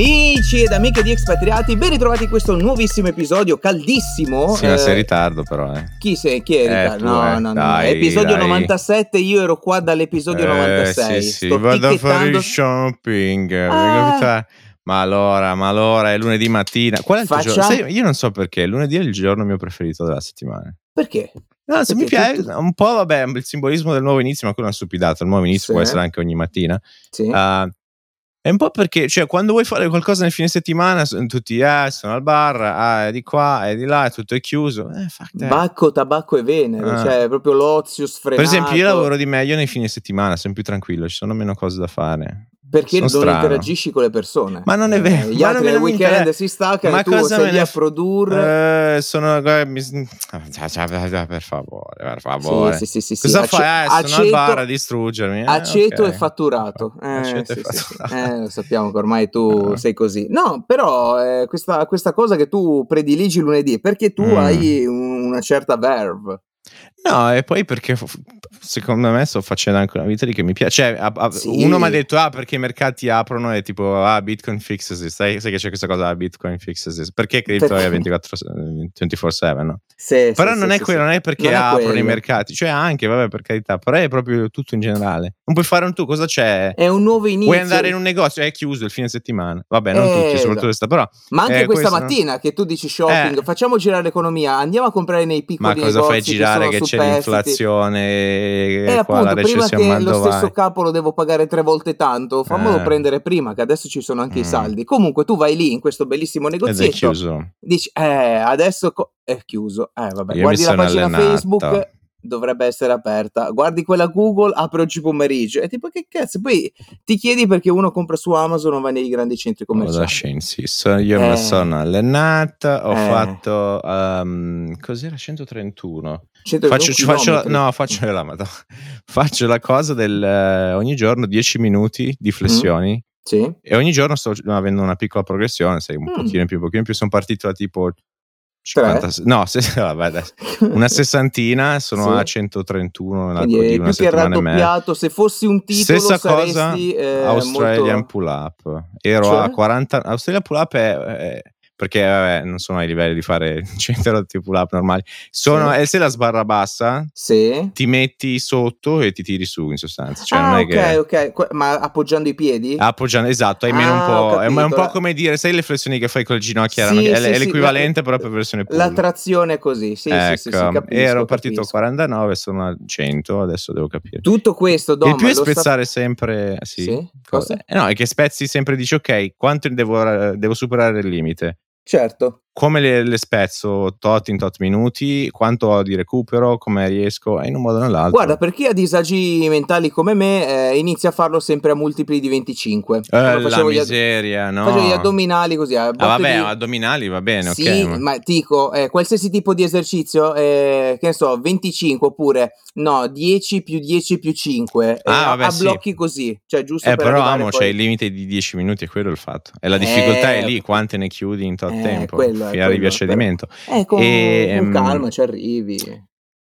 Amici ed amiche di Expatriati, ben ritrovati in questo nuovissimo episodio caldissimo. Sì, ma sei in ritardo però, eh. Chi sei? Chi è in Eh, ritardo? tu, no, eh, no, no, dai, Episodio dai. 97, io ero qua dall'episodio Eh, 96. Sì, sì, Sto vado a fare il shopping. Ah. Ma allora, ma allora è lunedì mattina. Qual è il tuo Facciamo- giorno? Sai, io non so perché, lunedì è il giorno mio preferito della settimana. Perché? No, se mi piace tutto- un po', vabbè, il simbolismo del nuovo inizio, ma quello è una stupidata. Il nuovo inizio Sì. può essere anche ogni mattina. Sì. Ah, è un po' perché, cioè, quando vuoi fare qualcosa nel fine settimana, sono tutti, ah, sono al bar, ah, è di qua, è di là, tutto è chiuso. Eh. Bacco, tabacco e venere, Ah. cioè proprio l'ozio sfrenato. Per esempio, io lavoro di meglio nei fine settimana, sono più tranquillo, ci sono meno cose da fare. Perché sono non strano. interagisci con le persone. Ma non è vero, Eh, Gli ma altri nel weekend interessa. si staccano Ma e tu sei lì a produrre. Eh, sono mi- cioè, cioè, per favore, per favore. Sì, sì, sì, sì, Cosa sì. fai? Eh, Ace- sono al bar a aceto- distruggermi. Eh, Aceto ok. e fatturato. Eh, Aceto sì, e fatturato. Eh, lo sappiamo che ormai tu sei così. No, però eh, questa, questa cosa che tu prediligi lunedì, perché tu Mm. hai un- una certa verve. No, e poi perché secondo me sto facendo anche una vita di che mi piace. Cioè, Sì. uno mi ha detto, ah, perché i mercati aprono e tipo, ah, Bitcoin fixes it. Sai, sai che c'è questa cosa, ah, Bitcoin fixes it. Perché cripto Perché? è 24 24/7, no? Sì, Però sì, non sì, è quello, non è perché Non è aprono i quello. mercati. Cioè, anche, vabbè, per carità, però è proprio tutto in generale. Non puoi fare un tu, cosa c'è? È un nuovo inizio. Vuoi andare in un negozio? È chiuso il fine settimana. Vabbè, non Eh, tutti, esatto. soprattutto questa, però. Ma anche Eh, questa questo- mattina che tu dici shopping, Eh. facciamo girare l'economia, andiamo a comprare nei piccoli Ma cosa fai girare che c'è superstiti. l'inflazione E e qua la appunto, prima recessione che lo stesso capo lo devo pagare tre volte tanto, fammelo Eh. prendere prima, che adesso ci sono anche i Mm. saldi. Comunque, tu vai lì in questo bellissimo Ed è negozietto, chiuso. dici, eh, adesso co- è chiuso. Eh, vabbè, Io guardi la pagina allenato. Facebook, dovrebbe essere aperta. Guardi quella Google, apre oggi pomeriggio. E tipo, che cazzo? Poi ti chiedi perché uno compra su Amazon o va nei grandi centri Vado commerciali. insisto. Io Eh. mi sono allenato, ho Eh. fatto um, cos'era 131. 100 Faccio, ci faccio, no, faccio la, madonna. faccio la cosa del eh, ogni giorno 10 minuti di flessioni Sì. e ogni giorno sto avendo una piccola progressione, sai, un Mm. pochino in più, un pochino in più. Sono partito da tipo 50, no, se, vabbè, una sessantina, sono Sì. a 131 nell'arco di una settimana e mezza. Se fossi un titolo, Stessa cosa saresti eh, Australian molto... Pull Up. Ero Cioè? a 40. Australian Pull Up è. è- perché vabbè, non sono ai livelli di fare 100 di pull up normali. Sono, Sì. e se la sbarra bassa, Sì. ti metti sotto e ti tiri su in sostanza. Cioè, ah, non è ok, che. ok. Que- Ma appoggiando i piedi? Appoggiando, esatto, hai meno un Ah, po'. È un, po' come dire, sai le flessioni che fai con le ginocchia? Sì, è, sì, l'equivalente, però per versione pull. La trazione è così, sì, ecco, sì, sì, sì, capisco, ero partito a capisco. 49, sono a 100, adesso devo capire. Tutto questo, Dom, il più è lo sta- spezzare sempre. Sì. Cosa? Eh, No, è che spezzi sempre dici ok, quanto devo, devo superare il limite? Certo. Come le, le spezzo tot in tot minuti? Quanto ho di recupero? Come riesco? In un modo o nell'altro. Guarda, per chi ha disagi mentali come me, eh, inizia a farlo sempre a multipli di 25. Eh, la gli, ad- miseria, no? facevo gli addominali così. Ah, vabbè, di- addominali va bene, sì, ok. ma- ma ti dico, eh, qualsiasi tipo di esercizio, eh, che ne so, 25 oppure no, 10 più 10 più 5, Ah, eh, a- vabbè, a sì. blocchi così, cioè giusto Eh, per però amo, poi... c'è il limite di 10 minuti e quello è il fatto. E la difficoltà è lì, quante ne chiudi in tot eh, tempo, quello è, fino arrivi a cedimento. Eh, con, E, con ehm, calma ci arrivi.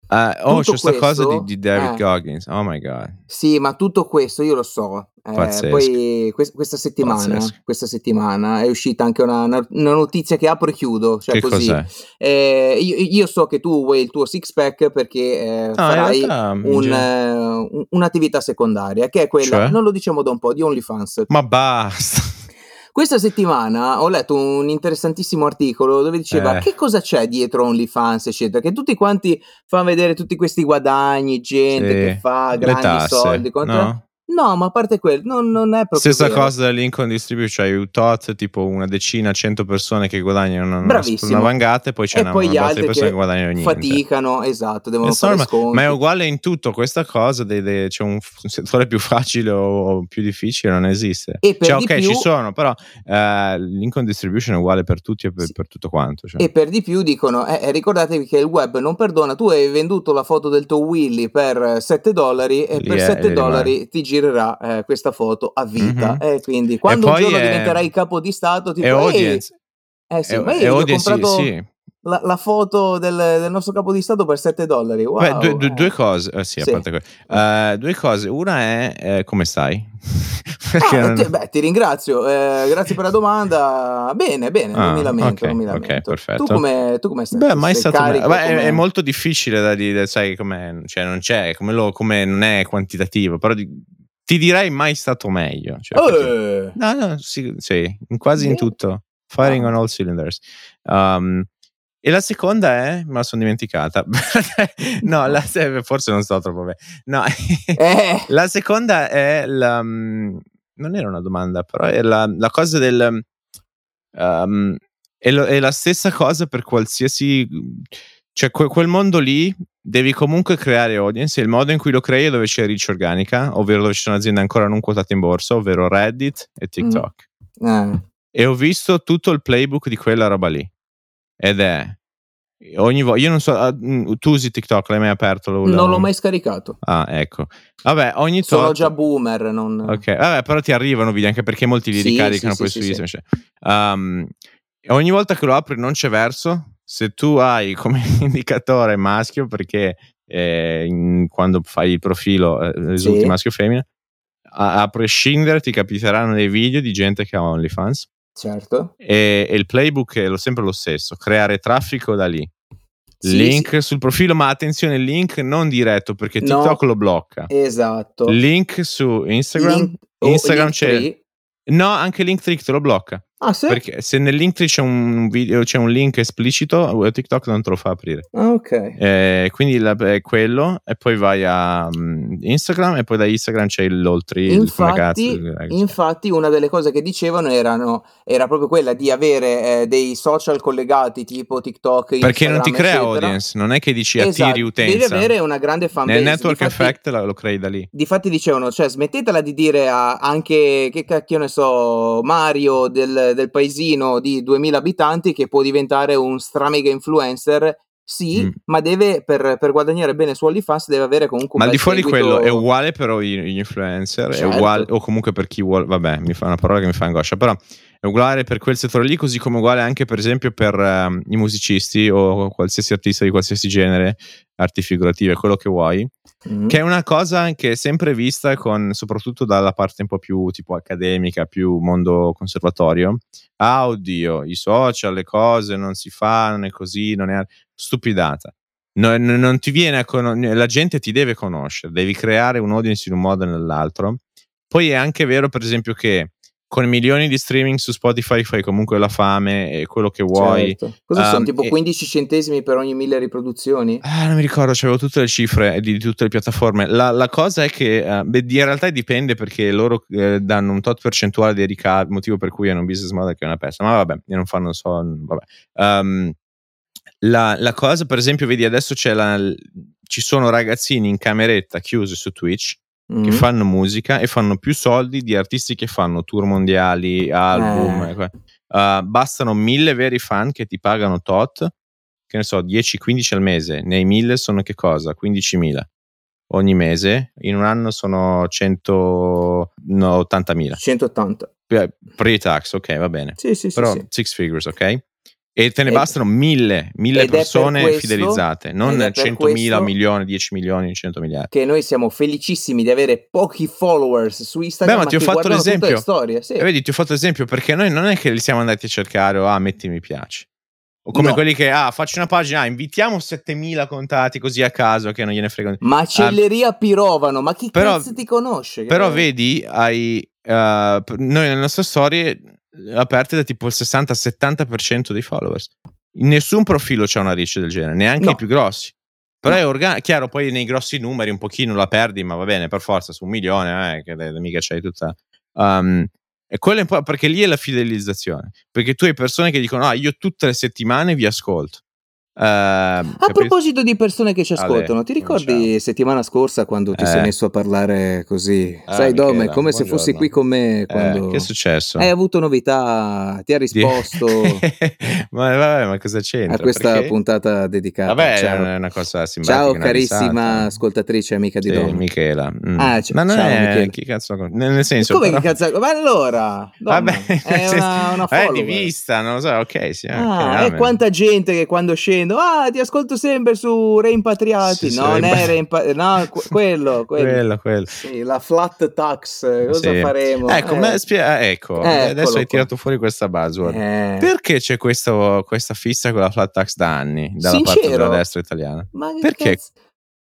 Ah, oh, Tutto c'è questa cosa di, di David eh. Goggins. Oh my god. Sì, ma tutto questo io lo so. Eh, Pazzesco. poi quest- questa, settimana, Pazzesco. questa settimana è uscita anche una, una notizia che apro e chiudo. Cioè che così. cos'è? Eh, io, io so che tu vuoi il tuo six pack perché eh, No, farai realtà, in un, genere- eh, un- un'attività secondaria, che è quella, Cioè? non lo diciamo da un po', di OnlyFans. Ma basta. Questa settimana ho letto un interessantissimo articolo dove diceva Eh. che cosa c'è dietro OnlyFans, eccetera, che tutti quanti fanno vedere tutti questi guadagni, gente Sì. che fa grandi soldi. quanto- no? No, ma a parte quello, non, non è proprio Stessa vero. cosa dell'income distribution, c'hai un tot, tipo una decina, cento persone che guadagnano una, una vangata e poi c'è E una, poi una di persone che guadagnano niente. faticano, esatto, devono Insomma, fare sconti. ma è uguale in tutto questa cosa, dei- dei- c'è un, un settore più facile o, o più difficile, non esiste. E per Cioè, ok, più- ci sono, però eh, l'income distribution è uguale per tutti e per, Sì. per tutto quanto. cioè. E per di più dicono, eh, eh, ricordatevi che il web non perdona, tu hai venduto la foto del tuo Willy per 7 dollari e Lì per è- 7 lì dollari ti girerà eh, questa foto a vita. Mhm. E quindi quando un giorno è- diventerai capo di Stato, tipo, è "Ehi, audience. eh sì, è, ma io ho comprato sì. la, la foto del, del nostro capo di Stato per 7 dollari. Wow, Beh, due, due- eh. due cose, eh, sì, a Sì. Eh, due cose. Una è eh, come stai? Ah, non- ti, beh, ti ringrazio, eh, grazie per la domanda. Bene, bene, non Ah, mi lamento, ok, non mi ok, lamento. perfetto. Tu come, tu come stai? Beh, mai Sei stato me- carico Beh, è- è, molto difficile da dire, sai come cioè non c'è, come, lo- come non è quantitativo, però di- ti direi mai stato meglio. Cioè, perché- Eh, No, no, sì, sì, quasi in tutto. Firing Ah. on all cylinders. Um, e la seconda è, me la sono dimenticata. no, la, forse non sto troppo bene. No, eh, la seconda è la, mm, non era una domanda, però è la, la cosa del um, è, lo- è la stessa cosa per qualsiasi cioè que- quel mondo lì devi comunque creare audience e il modo in cui lo crei è dove c'è reach organica, ovvero dove ci sono aziende ancora non quotate in borsa, ovvero Reddit e TikTok. eh, E ho visto tutto il playbook di quella roba lì. Ed è ogni volta io non so ah, mm, tu usi TikTok, l'hai mai aperto? Lo- non l'ho mai scaricato. Ah, ecco. Vabbè, ogni Sono tot- già boomer, non... Ok, vabbè, però ti arrivano video anche perché molti li Sì, ricaricano sì, poi sì, su sì, Instagram. cioè. Um, e ogni volta che lo apri non c'è verso. Se tu hai come indicatore maschio, perché eh, in- quando fai il profilo eh, risulti Sì. maschio o femmina, a, a prescindere ti capiteranno dei video di gente che ha OnlyFans. Certo. E, e il playbook è lo- sempre lo stesso: creare traffico da lì. Sì, link sul profilo, ma attenzione, link non diretto perché No. TikTok lo blocca. Esatto. Link su Instagram. Link- Instagram c'è- Linktree. No, anche Linktree te lo blocca. Ah, sì? Perché se nel Linktree c'è un video, c'è un link esplicito, TikTok non te lo fa aprire. Ah, ok. Eh, quindi la- è quello, e poi vai a mm, Instagram, e poi da Instagram c'è l'oltre. Infatti, il ragazzo. infatti, una delle cose che dicevano erano, era proprio quella di avere eh, dei social collegati tipo TikTok, Perché non ti Instagram, crea eccetera. audience, non è che dici attiri Esatto, utenza. Devi avere una grande fanbase. Nel network Difatti- effect la- lo crei da lì. Difatti dicevano, cioè smettetela di dire a anche, che cacchio ne so, Mario del, del paesino di 2000 abitanti che può diventare un stramega influencer. Sì, Mm. ma deve, per, per guadagnare bene su OnlyFans, deve avere comunque Ma un al di fuori di seguito. quello è uguale però gli influencer, è Certo. uguale, o comunque per chi vuole, vabbè, mi fa una parola che mi fa angoscia, però è uguale per quel settore lì, così come uguale anche per esempio per ehm, i musicisti o qualsiasi artista di qualsiasi genere, arti figurative, quello che vuoi, Mhm. che è una cosa che è sempre vista con, soprattutto dalla parte un po' più tipo accademica, più mondo conservatorio. Ah, oddio, i social, le cose non si fa, non è così, non è stupidata. No- non ti viene a cono- la gente ti deve conoscere, devi creare un audience in un modo o nell'altro. Poi è anche vero, per esempio, che con milioni di streaming su Spotify fai comunque la fame e quello che vuoi. Certo. Cosa sono? Um, Tipo e- 15 centesimi per ogni mille riproduzioni? Ah, non mi ricordo, c'avevo tutte le cifre di, di tutte le piattaforme. La, la cosa è che eh, beh, di- in realtà dipende perché loro eh, danno un tot percentuale dei ricavi, motivo per cui hanno un business model che è una pesta. Ma vabbè, non fanno so, vabbè. Um, la, la cosa, per esempio, vedi adesso c'è la, ci sono ragazzini in cameretta chiusi su Twitch che Mhm. fanno musica e fanno più soldi di artisti che fanno tour mondiali, album. Eh. Uh, bastano mille veri fan che ti pagano tot, che ne so, 10-15 al mese. Nei mille sono che cosa? 15.000 ogni mese. In un anno sono 180.000. 180. Eh, Pre-tax, ok, va bene. Sì, sì, sì. Però sì. six figures, ok? E te ne Ed- bastano mille, mille per persone questo- fidelizzate, non ed è per 100.000 questo- milioni, 10 milioni, 100 miliardi. Che noi siamo felicissimi di avere pochi followers su Instagram. Beh, ma ti ho fatto l'esempio. le storie. Sì. E vedi, ti ho fatto esempio perché noi non è che li siamo andati a cercare o ah, metti mi piace. O come No. quelli che ah, faccio una pagina, ah, invitiamo 7000 contatti così a caso che non gliene frega. Macelleria Pirovano, ma chi Ah. però- cazzo ti conosce? Però Eh, vedi, hai eh, p- noi nelle nostre storie aperte da tipo il 60-70% dei followers. In nessun profilo c'è una reach del genere, neanche No. i più grossi. Però No. è organico, chiaro, poi nei grossi numeri un pochino la perdi, ma va bene, per forza, su un milione, eh, che de- mica c'hai tutta... Um, e quello è un po' perché lì è la fidelizzazione. Perché tu hai persone che dicono, ah, io tutte le settimane vi ascolto. Ehm, A proposito di persone che ci Ale, ascoltano, ti ricordi cominciamo. settimana scorsa quando ti Eh. sei messo a parlare così? Ah, Sai, Dome, Michela, come se buongiorno. fossi qui con me Eh, quando che è successo? hai avuto novità, ti ha risposto ma vabbè, ma cosa c'entra? a questa Perché- puntata dedicata. Vabbè, Ciao. è una cosa simpatica. Ciao carissima ascoltatrice amica di Sì, Dome. Michela. Mm. Ah, c- ma non ciao, è Michela. chi cazzo nel, nel senso Come però- che cazzo? Ma allora, Dome, Vabbè, è una, una eh, di follower. vista, non lo so, ok, sì, Ah, e quanta gente che quando scende dicendo ah ti ascolto sempre su Reimpatriati Sì, non sì, è Reimpa- no que- quello, quello. quello, quello. Sì, la flat tax cosa Sì. faremo Ecco, Eh, ma spie- eh, ecco, Eccolo adesso hai tirato fuori questa buzzword. eh, Perché c'è questo- questa fissa con la flat tax da anni dalla parte Sincero? della destra italiana? Perché? cazzo?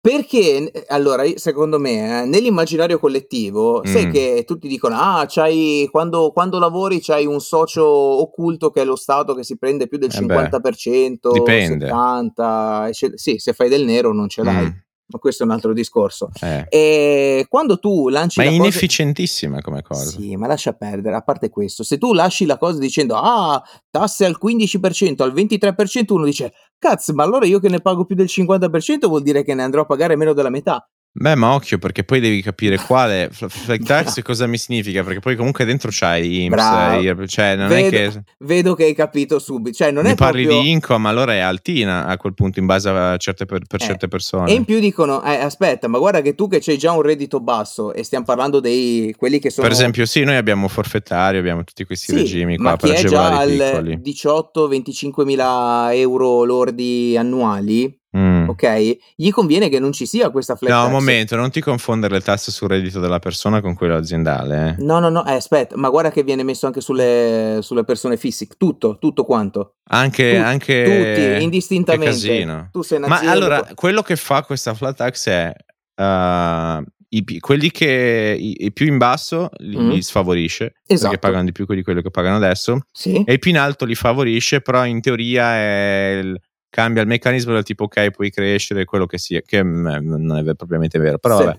Perché, eh, allora, secondo me, eh, nell'immaginario collettivo, sai Mm. che tutti dicono, ah, c'hai, quando, quando lavori c'hai un socio occulto che è lo Stato che si prende più del Eh beh, 50%, dipende. 70%, eccetera. Sì, se fai del nero non ce l'hai, Mm, ma questo è un altro discorso. eh. E quando tu lanci Ma è la cosa... inefficientissima come cosa. Sì, ma lascia perdere, a parte questo, se tu lasci la cosa dicendo ah, tasse al 15%, al 23%, uno dice cazzo, ma allora io che ne pago più del 50% vuol dire che ne andrò a pagare meno della metà. Beh, ma occhio, perché poi devi capire quale fl- flat tax cosa mi significa, perché poi comunque dentro c'hai IMSS, cioè non Vedo, è che vedo che hai capito subito, cioè non mi è parli proprio... di income, allora è altina a quel punto in base a certe per, per Eh, certe persone. E in più dicono, eh, aspetta, ma guarda che tu che c'hai già un reddito basso e stiamo parlando dei quelli che sono... Per esempio, sì, noi abbiamo forfettario, abbiamo tutti questi Sì, regimi ma qua chi per è già agevolare i al piccoli. 18-25 mila euro lordi annuali, Mm. Ok? Gli conviene che non ci sia questa flat No, tax. un momento, non ti confondere le tasse sul reddito della persona con quello aziendale. eh. No, no, no, eh, aspetta, ma guarda che viene messo anche sulle, sulle persone fisse, tutto, tutto quanto. Anche, Tu- anche tutti, indistintamente. Casino. Tu sei Ma allora, quello che fa questa flat tax è uh, i, quelli che i, i più in basso li, Mm. li sfavorisce Esatto. perché pagano di più di quello che pagano adesso Sì. e i più in alto li favorisce, però in teoria è il- cambia il meccanismo del tipo ok, puoi crescere, quello che sia, che mm, non è propriamente vero, però Sì. vabbè.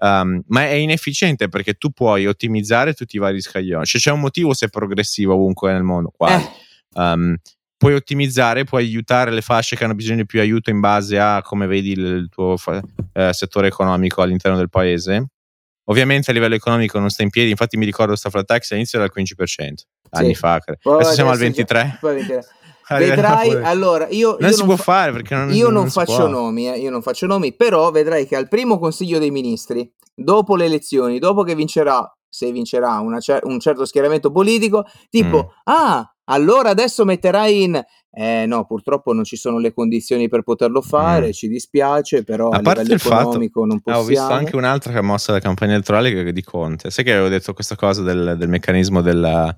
Um, ma è inefficiente perché tu puoi ottimizzare tutti i vari scaglioni. Cioè, c'è un motivo se è progressivo ovunque nel mondo. Quasi. Eh, Um, puoi ottimizzare, puoi aiutare le fasce che hanno bisogno di più aiuto in base a come vedi il, il tuo eh, settore economico all'interno del paese. Ovviamente a livello economico non sta in piedi, infatti mi ricordo sta flat tax all'inizio era al 15%, anni Sì. fa. Adesso siamo al adesso già- 23%. poi 23. Vedrai, allora, io, non io si può fa- fare perché non, Io non, si faccio nomi, eh, io non faccio nomi, però vedrai che al primo Consiglio dei Ministri, dopo le elezioni, dopo che vincerà, se vincerà una cer- un certo schieramento politico, tipo, Mm. ah, allora adesso metterai in... Eh no, purtroppo non ci sono le condizioni per poterlo fare, Mm. ci dispiace, però A a, parte livello il fatto- economico non Ah, possiamo. ho visto anche un'altra mossa della campagna elettorale che- di Conte. Sai che avevo detto questa cosa del, del meccanismo della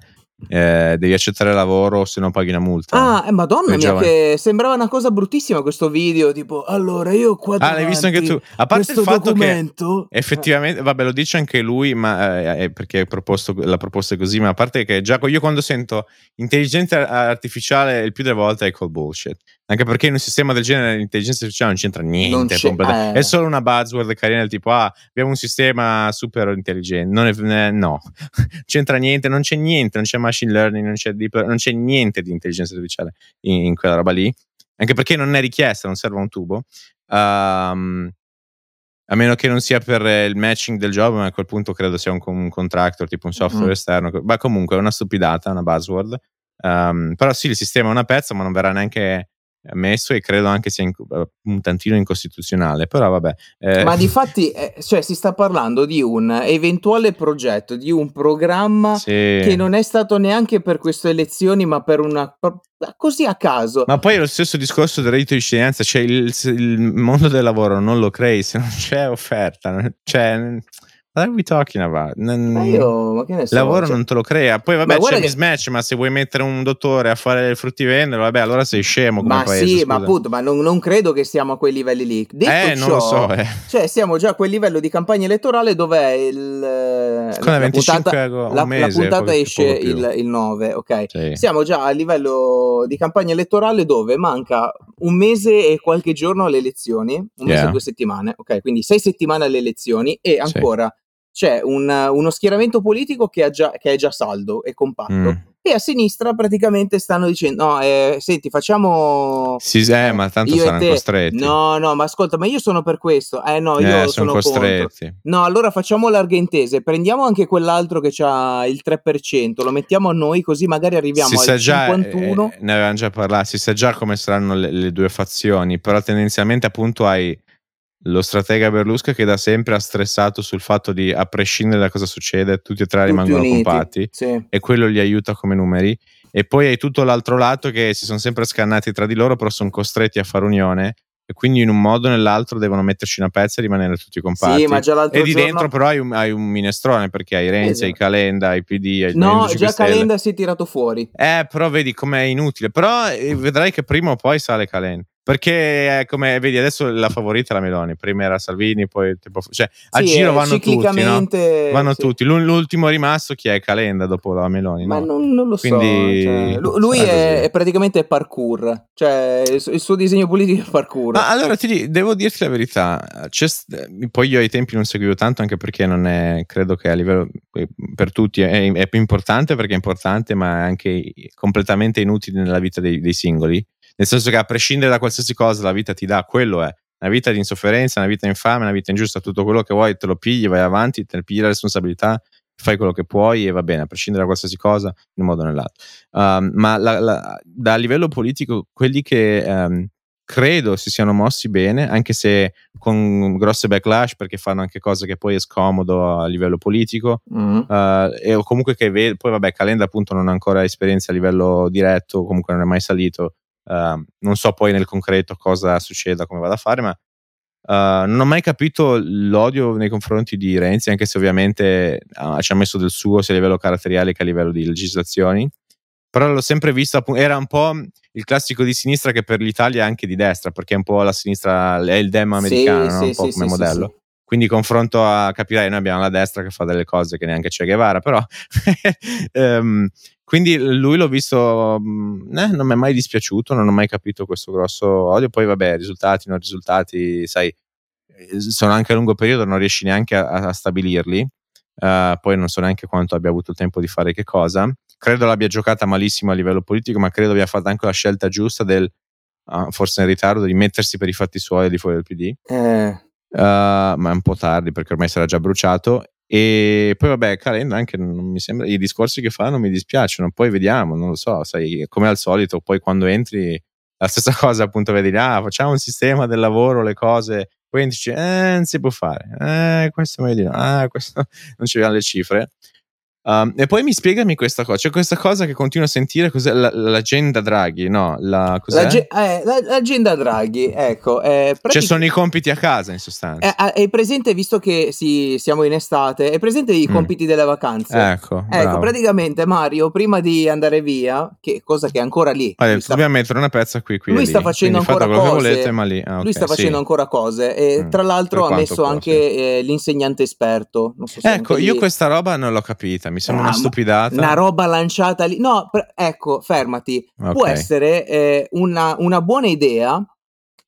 eh, devi accettare lavoro se no paghi una multa. Ah, eh, madonna mia, che sembrava una cosa bruttissima questo video, tipo, allora io qua Ah, l'hai visto anche tu? A parte questo il fatto che documento... Effettivamente, vabbè, lo dice anche lui, ma eh, perché proposto, la proposta è così. Ma a parte che già io quando sento intelligenza artificiale, il più delle volte è col bullshit. Anche perché in un sistema del genere l'intelligenza artificiale non c'entra niente. Non c'è- eh. È solo una buzzword carina del tipo, ah, abbiamo un sistema super intelligente. Non è, eh, no, c'entra niente, non c'è niente, non c'è machine learning, non c'è, deep- non c'è niente di intelligenza artificiale in, in quella roba lì. Anche perché non è richiesta, non serve un tubo. Ehm, a meno che non sia per il matching del job, ma a quel punto credo sia un, un contractor, tipo un software Mm. esterno. Ma comunque è una stupidata, una buzzword. Ehm, però sì, il sistema è una pezza, ma non verrà neanche messo e credo anche sia in- un tantino incostituzionale. Però vabbè. eh, Ma di fatti, eh, cioè, si sta parlando di un eventuale progetto, di un programma sì. che non è stato neanche per queste elezioni, ma per una così a caso. Ma poi è lo stesso discorso del reddito di cittadinanza, cioè il, il mondo del lavoro non lo crei se non c'è offerta, cioè what are we talking about? Non- Ma io, ma che ne il so, lavoro cioè- non te lo crea, poi Ma vabbè guarda c'è che- mismatch, ma se vuoi mettere un dottore a fare il fruttivendolo, vabbè allora sei scemo come Ma paese. sì, scusa. ma appunto, ma non, non credo che siamo a quei livelli lì. Detto Eh, non ciò, lo so, eh. cioè siamo già a quel livello di campagna elettorale dove è il eh, Con la 25 puntata, un la- la mese, puntata poco- esce il, il 9, ok? Sì. Siamo già a livello di campagna elettorale dove manca un mese e qualche giorno alle elezioni, un mese Yeah. e due settimane, ok? Quindi sei settimane alle elezioni e ancora c'è un- uno schieramento politico che, ha già- che è già saldo e compatto. Mm. E a sinistra praticamente stanno dicendo: No, eh, senti, facciamo. Sì, eh, ma tanto io saranno costretti. No, no, ma ascolta, ma io sono per questo. Eh no, io Eh, sono sono contro. costretti. No, allora facciamo l'argentese, prendiamo anche quell'altro che ha il 3%, lo mettiamo a noi così magari arriviamo si sa al già, 51. eh, ne avevamo già parlato, si sa già come saranno le, le due fazioni, però tendenzialmente appunto hai lo stratega Berlusca che da sempre ha stressato sul fatto di, a prescindere da cosa succede, tutti e tre tutti rimangono uniti. compatti Sì. e quello li aiuta come numeri. e poi hai tutto l'altro lato che si sono sempre scannati tra di loro, però sono costretti a fare unione e quindi in un modo o nell'altro devono metterci una pezza e rimanere tutti compatti. Sì, ma già l'altro e di giorno... dentro però hai un, hai un minestrone perché hai Renzi, Esatto. hai Calenda, hai PD, hai No, già Calenda si è tirato fuori. Eh, però vedi com'è inutile. Però eh, vedrai che prima o poi sale Calenda. Perché è come vedi adesso la favorita è la Meloni, prima era Salvini, poi tipo, cioè a Sì, giro eh, vanno tutti, no? Vanno sì. tutti. L'ul- L'ultimo rimasto chi è? Calenda dopo la Meloni, Ma no? non, non lo Quindi, so. cioè, lu- lui è, è praticamente parkour. Cioè, il, il suo disegno politico è parkour. Ma allora ti devo dirti la verità, c'è eh, poi io ai tempi non seguivo tanto anche perché non è, credo che a livello eh, per tutti è, è più importante perché è importante ma è anche completamente inutile nella vita dei, dei singoli, nel senso che a prescindere da qualsiasi cosa la vita ti dà, quello è, una vita di insofferenza, una vita infame, una vita ingiusta, tutto quello che vuoi te lo pigli, vai avanti, te ne pigli la responsabilità, fai quello che puoi e va bene, a prescindere da qualsiasi cosa, in un modo o nell'altro. Um, ma la- la- da livello politico, quelli che um, credo si siano mossi bene, anche se con grosse backlash, perché fanno anche cose che poi è scomodo a livello politico, Mm. uh, e o comunque che ve- poi vabbè, Calenda appunto non ha ancora esperienza a livello diretto, comunque non è mai salito, uh, non so poi nel concreto cosa succeda, come vada a fare, ma Uh, non ho mai capito l'odio nei confronti di Renzi, anche se ovviamente uh, ci ha messo del suo sia a livello caratteriale che a livello di legislazioni. Però l'ho sempre visto, era un po' il classico di sinistra che per l'Italia è anche di destra, perché è un po' la sinistra, è il dem americano, Sì, no? sì, un po' sì, come modello. Quindi confronto a capire, noi abbiamo la destra che fa delle cose che neanche Che Guevara, però ehm, quindi lui l'ho visto, mh, eh, non mi è mai dispiaciuto, non ho mai capito questo grosso odio. Poi vabbè, risultati, non risultati, sai, eh, sono anche a lungo periodo, non riesci neanche a, a stabilirli. Uh, poi non so neanche quanto abbia avuto il tempo di fare che cosa. Credo l'abbia giocata malissimo a livello politico, ma credo abbia fatto anche la scelta giusta del, uh, forse in ritardo, di mettersi per i fatti suoi di fuori del PD. Eh, ma è un po' tardi perché ormai sarà già bruciato. E poi, vabbè, Calenda anche non mi sembra. I discorsi che fa non mi dispiacciono. Poi vediamo, non lo so, sai, come al solito. Poi quando entri, la stessa cosa, appunto, vedi, ah, facciamo un sistema del lavoro, le cose. Poi dici, eh, non si può fare. Eh, questo meglio. Ah, questo non ci vedono le cifre. Um, e poi mi spiegami questa cosa. C'è questa cosa che continuo a sentire, cos'è la- l'agenda Draghi? No, la, cos'è? l'age- eh, la- l'agenda Draghi, ecco. eh, Cioè, sono i compiti a casa, in sostanza. eh, ah, È presente, visto che sì, siamo in estate, è presente i Mm. compiti delle vacanze? Ecco, Ecco, praticamente Mario, prima di andare via, che cosa che è ancora lì, lui detto, sta, dobbiamo mettere una pezza qui, qui lui sta facendo ancora cose, volete, ma lì. ah, lui ok, sta facendo sì. ancora cose e Mm, tra l'altro ha messo può, anche sì. eh, l'insegnante esperto. So Ecco, io lì- questa roba non l'ho capita, mi sembra Ah, una stupidata. Una roba lanciata lì. No, per- ecco, fermati. Può Ok. essere eh, una, una buona idea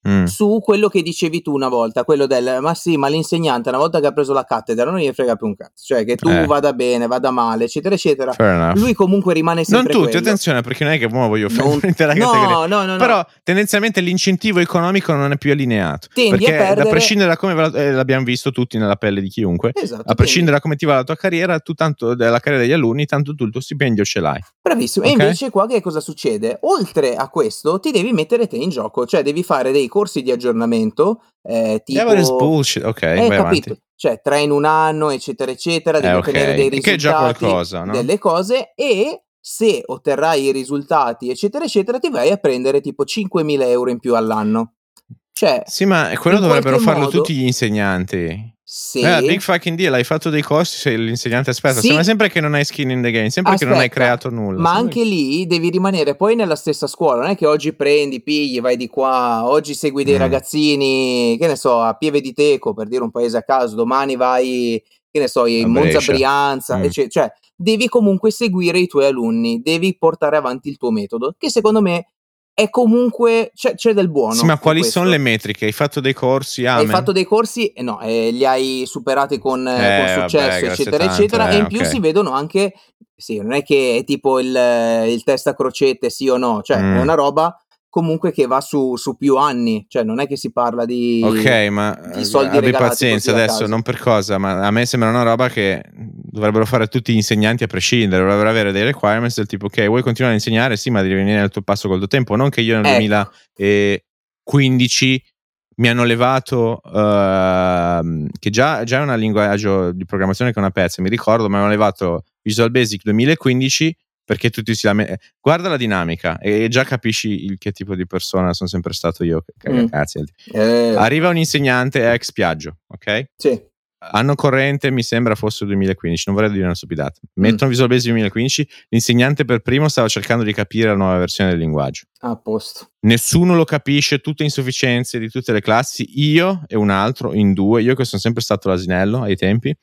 Mm. su quello che dicevi tu una volta, quello del ma sì, ma l'insegnante una volta che ha preso la cattedra non gli frega più un cazzo, cioè che tu Eh. vada bene, vada male, eccetera, eccetera. Lui comunque rimane non sempre tutti, quello. attenzione, perché non è che mo voglio fare Non- l'intera categoria. No, no, no, no. Però tendenzialmente l'incentivo economico non è più allineato. Tendi a perché perdere- da prescindere da come la- eh, l'abbiamo visto tutti nella pelle di chiunque, Esatto, a prescindere da come ti va la tua carriera, tu tanto della carriera degli alunni, tanto tu il tuo stipendio ce l'hai. Bravissimo. Ok. E invece qua che cosa succede? Oltre a questo, ti devi mettere te in gioco, cioè devi fare dei corsi di aggiornamento, eh, tipo... Yeah, bullshit. Ok, Eh, capito. avanti. Cioè, tre in un anno, eccetera, eccetera, devi Eh, ok. ottenere dei E che è già risultati, qualcosa, no? delle cose e se otterrai i risultati, eccetera, eccetera, ti vai a prendere tipo 5.000 euro in più all'anno. Cioè, Sì, ma quello dovrebbero farlo modo- tutti gli insegnanti. Se... Eh, big fucking deal, hai fatto dei corsi, sei l'insegnante esperto. Sì. Sembra sempre che non hai skin in the game, sempre che non hai Aspetta, creato nulla. Ma anche lì devi rimanere poi nella stessa scuola, non è che oggi prendi, pigli, vai di qua, oggi segui dei Mm. ragazzini, che ne so, a Pieve di Teco, per dire un paese a caso, domani vai, che ne so, in A Monza Brescia. Brianza, Mm. cioè devi comunque seguire i tuoi alunni, devi portare avanti il tuo metodo, che secondo me è comunque, c'è, c'è del buono. Sì, ma quali questo. sono le metriche? Hai fatto dei corsi? Hai Amen? fatto dei corsi? Eh, No, eh, li hai superati con, eh, Eh, con vabbè, successo, grazie eccetera, tanto, eccetera. eh, e in più ok. si vedono anche, sì, non è che è tipo il, il test a crocette, sì o no, cioè Mm. è una roba comunque che va su, su più anni, cioè non è che si parla di... Ok, ma di eh, soldi abbi regalati pazienza adesso, non per cosa, ma a me sembra una roba che dovrebbero fare tutti gli insegnanti a prescindere, dovrebbero avere dei requirements del tipo ok, vuoi continuare a insegnare? Sì, ma devi venire al tuo passo col tuo tempo, non che io nel Ecco. 2015 mi hanno levato ehm, che già, già è un linguaggio di programmazione che è una pezza, mi ricordo, mi hanno levato Visual Basic 2015 perché tutti si lamentano. Guarda la dinamica e già capisci il che tipo di persona sono sempre stato io. Mm. Eh. Arriva un insegnante ex Piaggio, ok? Sì. Anno corrente mi sembra fosse 2015, non vorrei dire una stupidata. Mettono mm. Visual Basic 2015, l'insegnante per primo stava cercando di capire la nuova versione del linguaggio. A posto. Nessuno lo capisce, tutte insufficienze di tutte le classi. Io e un altro in due, io che sono sempre stato l'asinello ai tempi,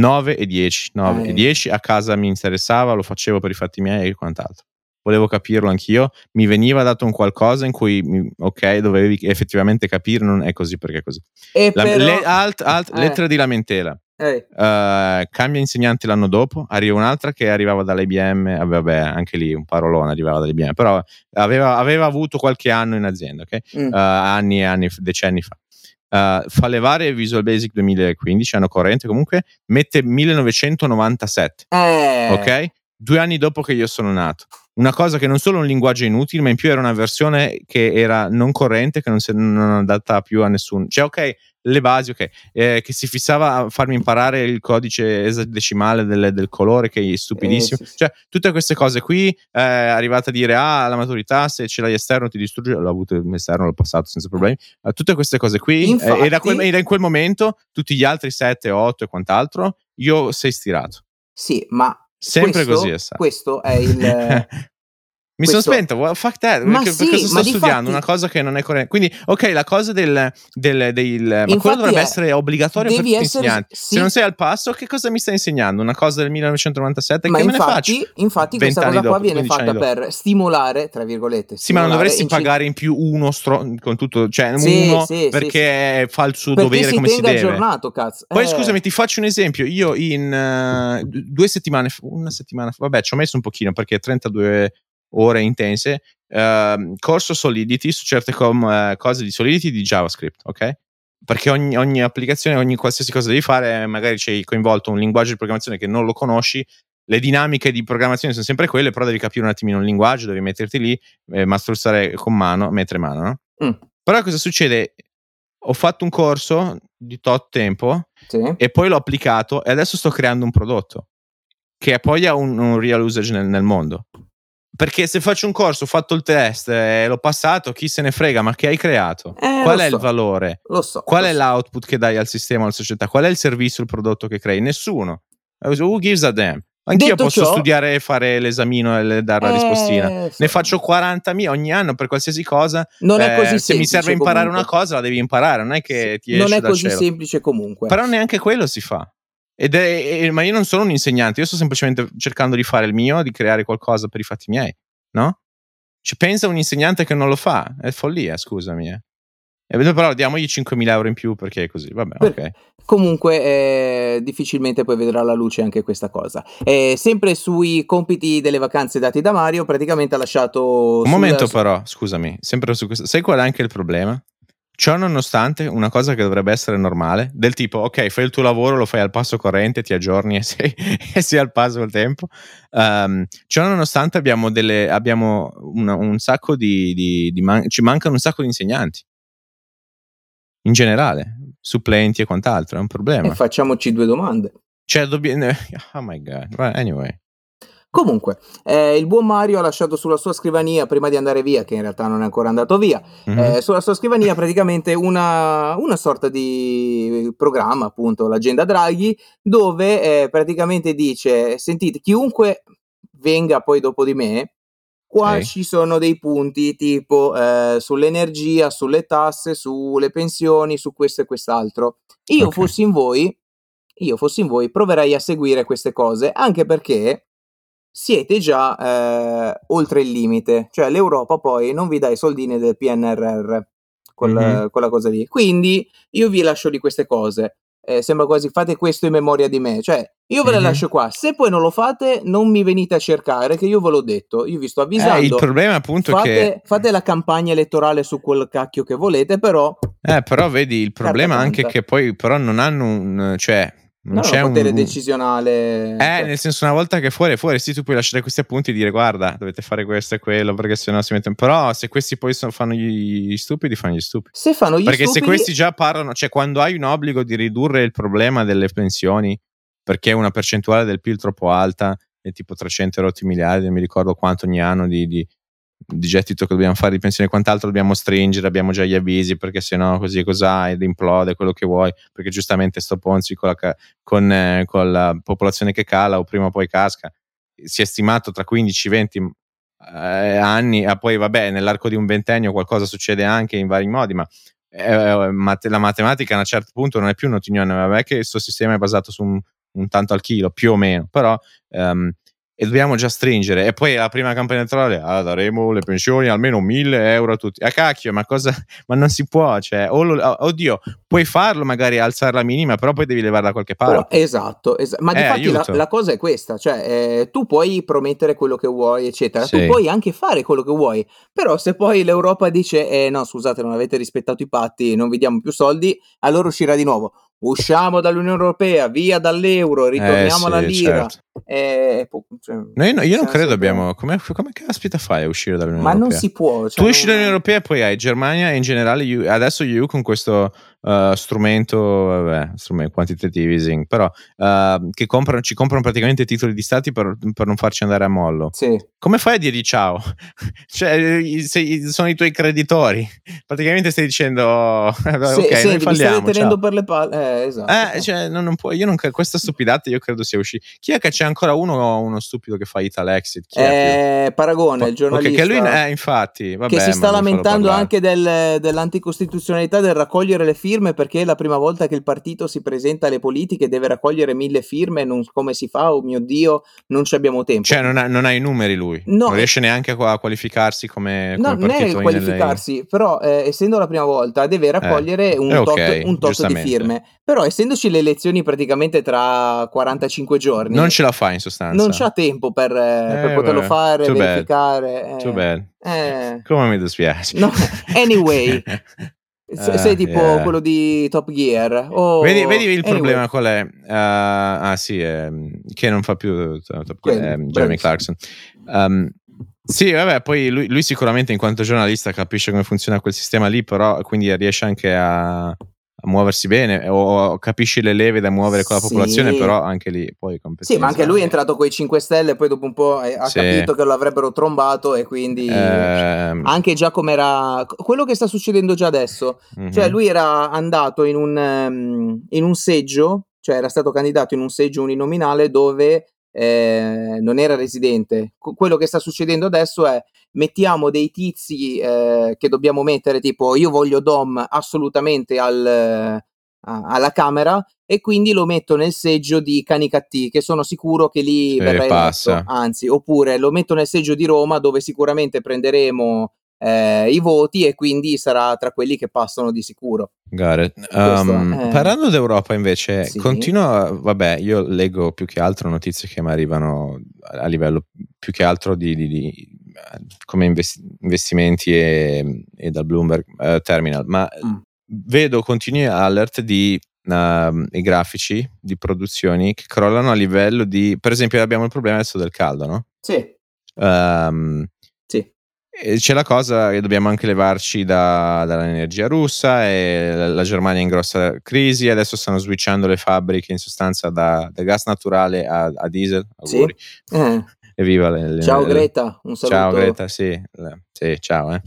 9 e 10. 9 eh. e 10 a casa mi interessava, lo facevo per i fatti miei e quant'altro. Volevo capirlo anch'io, mi veniva dato un qualcosa in cui, ok, dovevi effettivamente capire, non è così perché è così. E La, però... le, alt, alt, eh. Lettera di lamentela. Uh, cambia insegnanti l'anno dopo, arriva un'altra che arrivava dall'IBM, eh, vabbè, anche lì un parolone arrivava dall'IBM, però aveva, aveva avuto qualche anno in azienda, ok? Mm. Uh, anni e anni, decenni fa. Uh, fa levare Visual Basic 2015, anno corrente comunque, mette 1997. Eh. Ok? Due anni dopo che io sono nato. Una cosa che non solo è un linguaggio inutile, ma in più era una versione che era non corrente, che non si è non adatta più a nessuno. Cioè, ok, le basi, ok, eh, che si fissava a farmi imparare il codice esadecimale del, del colore, che è stupidissimo. Eh, sì, sì. Cioè, tutte queste cose qui, eh, arrivata a dire, ah, la maturità, se ce l'hai esterno ti distrugge, l'ho avuto esterno, l'ho passato senza problemi. Uh, tutte queste cose qui, Infatti, eh, e, da quel, e da in quel momento, tutti gli altri 7, 8 e quant'altro, io sei stirato. Sì, ma Sempre questo, così è. Questo è il, Mi sono spento, well, fuck that, ma perché, sì, perché sto studiando difatti... una cosa che non è corretta. Quindi, ok, la cosa del, del, del ma quello dovrebbe è, essere obbligatorio per tutti gli insegnanti. Sì. Se non sei al passo, che cosa mi stai insegnando? Una cosa del 1997 ma che infatti, me ne faccio? Infatti, questa cosa qua viene fatta per stimolare, tra virgolette. Sì, ma non dovresti incid- pagare in più uno stro- con tutto, cioè sì, uno perché fa il suo perché dovere come si deve. aggiornato, cazzo. Poi eh. scusami, ti faccio un esempio. Io in uh, due settimane, una settimana, vabbè, ci ho messo un pochino perché 32 ore intense, uh, corso Solidity su certe com- uh, cose di Solidity di JavaScript, ok? Perché ogni, ogni, applicazione, ogni qualsiasi cosa devi fare, magari c'è coinvolto un linguaggio di programmazione che non lo conosci, le dinamiche di programmazione sono sempre quelle, però devi capire un attimino il linguaggio, devi metterti lì, eh, mastruzzare con mano, mettere mano, no? Mm. Però cosa succede? Ho fatto un corso di tot tempo sì. e poi l'ho applicato e adesso sto creando un prodotto che poi ha un, un real usage nel, nel mondo. Perché se faccio un corso, ho fatto il test e l'ho passato, chi se ne frega, ma che hai creato? Eh, Qual è so. il valore? Lo so. Qual lo è so. l'output che dai al sistema, alla società? Qual è il servizio, il prodotto che crei? Nessuno. Who gives a damn? Anch'io Detto posso ciò, studiare e fare l'esamino e dare la eh, rispostina. so. Ne faccio 40.000 ogni anno per qualsiasi cosa. Non è Eh, così se mi serve semplice imparare comunque. una cosa, la devi imparare, non è che ti esce Non è così cielo. semplice comunque. Però neanche quello si fa. È, ma io non sono un insegnante, io sto semplicemente cercando di fare il mio, di creare qualcosa per i fatti miei, no? Ci pensa un insegnante che non lo fa, è follia, scusami. Eh. E però diamogli 5.000 euro in più perché è così, vabbè, Per- ok. Comunque, eh, difficilmente poi vedrà la luce anche questa cosa. Eh, sempre sui compiti delle vacanze dati da Mario, praticamente ha lasciato. Un momento però, scusami, sempre su questo, sai qual è anche il problema? Ciò nonostante, una cosa che dovrebbe essere normale, del tipo, ok, fai il tuo lavoro, lo fai al passo corrente, ti aggiorni e sei, e sei al passo col tempo. Um, ciò nonostante abbiamo, delle, abbiamo una- un sacco di, di- di man- ci mancano un sacco di insegnanti. In generale, supplenti e quant'altro, è un problema. E facciamoci due domande. Cioè, dobbiamo... Oh my god. Anyway. Comunque, eh, il buon Mario ha lasciato sulla sua scrivania, prima di andare via, che in realtà non è ancora andato via, Mhm. eh, sulla sua scrivania praticamente una, una sorta di programma, appunto, l'agenda Draghi, dove eh, praticamente dice, sentite, chiunque venga poi dopo di me, qua Ok. ci sono dei punti tipo eh, sull'energia, sulle tasse, sulle pensioni, su questo e quest'altro. Io Ok. fossi in voi, io fossi in voi, proverei a seguire queste cose, anche perché siete già eh, oltre il limite, cioè l'Europa poi non vi dà i soldini del PNRR, quel- Mhm. quella cosa lì. Quindi io vi lascio di queste cose. Eh, sembra quasi fate questo in memoria di me, cioè io ve le Mhm. lascio qua. Se poi non lo fate, non mi venite a cercare, che io ve l'ho detto. Io vi sto Eh, il avvisando. problema appunto fate, che... fate la campagna elettorale su quel cacchio che volete, però Eh, però vedi, il problema anche che poi però non hanno un... cioè... Non ho c'è un... potere decisionale. Eh, cioè, nel senso, una volta che fuori è fuori, sì, tu puoi lasciare questi appunti e dire guarda, dovete fare questo e quello, perché sennò si mettono... Però se questi poi sono- fanno gli, stupidi, fanno gli stupidi. se fanno gli Perché se stupidi, questi già parlano, cioè quando hai un obbligo di ridurre il problema delle pensioni perché è una percentuale del PIL troppo alta e tipo 300 rotti miliardi, non mi ricordo quanto ogni anno di, di, di gettito che dobbiamo fare di pensione e quant'altro dobbiamo stringere, abbiamo già gli avvisi perché se no così ed implode quello che vuoi, perché giustamente sto Ponzi con la, con, eh, con la popolazione che cala o prima o poi casca, si è stimato tra 15-20 eh, anni, e poi vabbè nell'arco di un ventennio qualcosa succede anche in vari modi, ma eh, eh la matematica a un certo punto non è più un'opinione, vabbè che questo sistema è basato su un, un tanto al chilo, più o meno, però um, e dobbiamo già stringere. E poi la prima campagna elettorale, ah, daremo le pensioni almeno 1000 euro a tutti. A cacchio, ma cosa? Ma non si può, cioè, oh, lo, oddio, puoi farlo magari alzare la minima, però poi devi levarla da qualche parte. Però, esatto, esatto, ma eh, di la, la, cosa è questa, cioè, eh, tu puoi promettere quello che vuoi, eccetera, sì. tu puoi anche fare quello che vuoi, però se poi l'Europa dice, eh, no, scusate, non avete rispettato i patti, non vi diamo più soldi, allora uscirà di nuovo usciamo dall'Unione Europea, via dall'euro, ritorniamo eh, sì, alla lira. Certo. Eh, cioè, no, io, non credo abbiamo. Come, come caspita fai a uscire dall'Unione Ma Europea? Ma non si può. Cioè tu esci dall'Unione Europea e poi hai Germania e in generale EU, adesso EU con questo uh, strumento, vabbè, strumento quantitative easing, però uh, che comprano, ci comprano praticamente titoli di stati per, per, non farci andare a mollo. Sì. Come fai a dirgli ciao? cioè, sei, sono i tuoi creditori. Praticamente stai dicendo, oh, sì, ok, sì, noi falliamo. Stai tenendo ciao. per le palle. Eh, esatto. Eh, cioè, non, non puoi, io non, questa stupidata io credo sia uscita. Chi è che c'è ancora uno, uno stupido che fa Italexit? Chi è eh, Paragone, il giornalista. Okay, che lui, eh, infatti, vabbè, che si sta lamentando anche del, dell'anticostituzionalità del raccogliere le firme perché è la prima volta che il partito si presenta alle politiche deve raccogliere mille firme, non, come si fa? Oh mio Dio, non ci abbiamo tempo. Cioè non ha, non ha i numeri lui, no. non riesce neanche a, qualificarsi come, come no, non è qualificarsi, nelle... però eh, essendo la prima volta deve eh, raccogliere eh, un, okay, tot, un tot di firme, però essendoci le elezioni praticamente tra 45 giorni. Non ce la fa in sostanza. Non c'ha tempo per, eh, per poterlo fare, Too verificare. Bad. Too bad. Eh. Come mi dispiace. No, anyway, Se, sei tipo yeah. quello di Top Gear. Oh, vedi, vedi, il anyway. problema qual è? Uh, ah, sì, eh, che non fa più Top Gear, eh, Jeremy Clarkson. Um, sì, vabbè, poi lui, lui, sicuramente in quanto giornalista capisce come funziona quel sistema lì, però quindi riesce anche a muoversi bene o capisci le leve da muovere con la popolazione, sì. però anche lì poi Sì, ma anche lui è entrato con i 5 Stelle, poi dopo un po' ha sì. capito che lo avrebbero trombato e quindi eh... anche già come era quello che sta succedendo già adesso, mm-hmm. cioè lui era andato in un, um, in un seggio, cioè era stato candidato in un seggio uninominale dove eh, non era residente. quello che sta succedendo adesso è mettiamo dei tizi eh, che dobbiamo mettere, tipo io voglio Dom assolutamente al, alla Camera e quindi lo metto nel seggio di Canicattì che sono sicuro che lì verrà passa. eletto, anzi oppure lo metto nel seggio di Roma dove sicuramente prenderemo eh, i voti e quindi sarà tra quelli che passano di sicuro. Got um, è... Parlando d'Europa invece, sì. continua, vabbè, io leggo più che altro notizie che mi arrivano a livello più che altro di, di, di come investi- investimenti e, e, dal Bloomberg uh, Terminal, ma mm. vedo continui alert di uh, i grafici di produzioni che crollano a livello di, per esempio abbiamo il problema adesso del caldo, no? Sì. Um, c'è la cosa che dobbiamo anche levarci da, dall'energia russa e la, la, Germania è in grossa crisi, adesso stanno switchando le fabbriche in sostanza da, da gas naturale a, a diesel. Auguri. Sì. Eh. Evviva le, le, ciao Greta, un saluto. Ciao Greta, sì, sì ciao. Eh.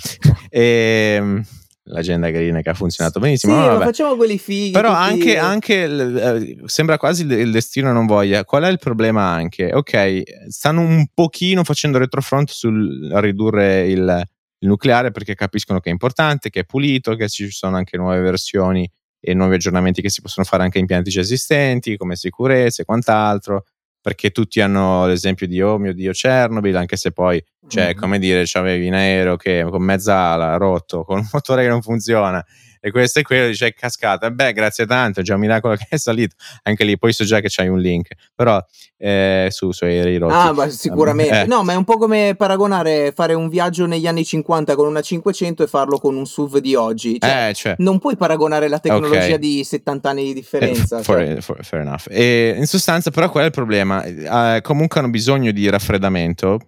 e, ehm, l'agenda green che ha funzionato benissimo. Sì, ma facciamo quelli fighi. Però tutti... anche, anche eh, sembra quasi il destino non voglia. Qual è il problema anche? Ok, stanno un pochino facendo retrofront sul ridurre il, il nucleare perché capiscono che è importante, che è pulito, che ci sono anche nuove versioni e nuovi aggiornamenti che si possono fare anche a impianti già esistenti, come sicurezza e quant'altro perché tutti hanno l'esempio di oh mio dio Chernobyl, anche se poi, cioè, mm-hmm. come dire, c'avevi un aereo che con mezza ala rotto, con un motore che non funziona e questo e quello dice è cascata. Beh, grazie tanto, è già un miracolo che è salito. Anche lì, poi so già che c'hai un link, però eh, su, su aerei rotti. Ah, ma sicuramente. Eh. No, ma è un po' come paragonare fare un viaggio negli anni 50 con una 500 e farlo con un SUV di oggi. Cioè, eh, cioè. Non puoi paragonare la tecnologia okay. di 70 anni di differenza. Eh, for, cioè. for, fair enough. E in sostanza, però, qual è il problema? Eh, comunque hanno bisogno di raffreddamento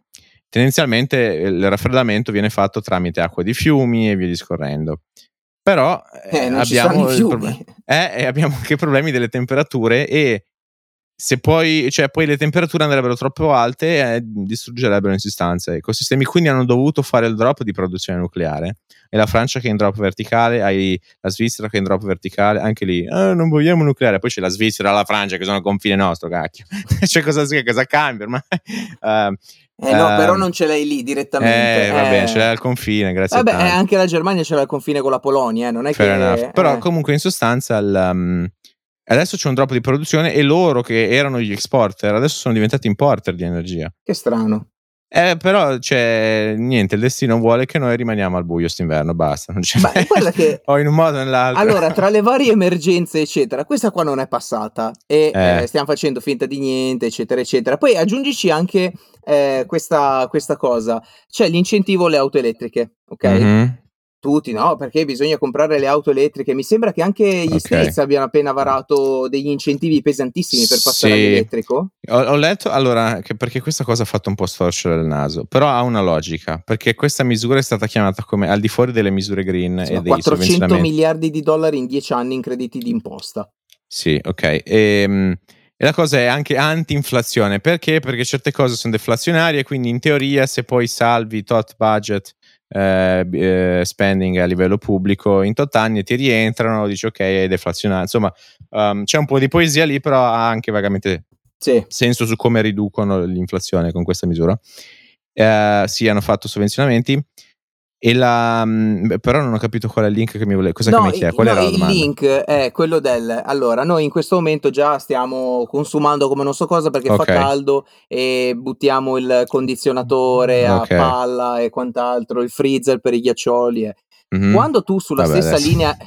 tendenzialmente il raffreddamento viene fatto tramite acqua di fiumi e via discorrendo. Però eh, eh abbiamo, proble- eh, abbiamo anche problemi delle temperature e se poi, cioè, poi le temperature andrebbero troppo alte e eh, distruggerebbero in sostanza gli ecosistemi. Quindi hanno dovuto fare il drop di produzione nucleare. E la Francia che è in drop verticale, hai la Svizzera che è in drop verticale, anche lì eh, non vogliamo nucleare. Poi c'è la Svizzera e la Francia che sono a confine nostro, cacchio. cioè, cosa, cosa cambia ormai? Uh, eh no, uh, però non ce l'hai lì direttamente. Eh, va bene, ce l'hai al confine, grazie Vabbè, anche la Germania ce l'ha al confine con la Polonia, eh, non è Fair che... Però comunque in sostanza il, um, Adesso c'è un drop di produzione e loro che erano gli exporter adesso sono diventati importer di energia. Che strano. Eh, però c'è niente, il destino vuole che noi rimaniamo al buio st'inverno, basta. Non c'è Ma guarda che o in un modo o nell'altro. Allora, tra le varie emergenze, eccetera, questa qua non è passata e eh. Eh, stiamo facendo finta di niente, eccetera, eccetera. Poi aggiungici anche eh, questa, questa, cosa: c'è l'incentivo alle auto elettriche, ok? Mm-hmm tutti, no? Perché bisogna comprare le auto elettriche. Mi sembra che anche gli okay. States abbiano appena varato degli incentivi pesantissimi per passare sì. all'elettrico. Ho, ho, letto allora che perché questa cosa ha fatto un po' storcere il naso, però ha una logica. Perché questa misura è stata chiamata come al di fuori delle misure green sì, e dei 400 miliardi di dollari in 10 anni in crediti d'imposta. Sì, ok. E, ehm, e la cosa è anche anti-inflazione perché? Perché certe cose sono deflazionarie, quindi in teoria se poi salvi tot budget eh, eh, spending a livello pubblico in tot anni ti rientrano, dici ok, è deflazionato. Insomma, um, c'è un po' di poesia lì, però ha anche vagamente sì. senso su come riducono l'inflazione con questa misura. Eh, sì, hanno fatto sovvenzionamenti. E la, mm, però non ho capito qual è il link che mi vuole. Cosa no, che mi chiede? Qual no, era la domanda? Il link è quello del. Allora, noi in questo momento già stiamo consumando come non so cosa perché okay. fa caldo e buttiamo il condizionatore okay. a palla e quant'altro, il freezer per i ghiaccioli. E... Mm-hmm. Quando tu sulla Vabbè, stessa adesso. linea.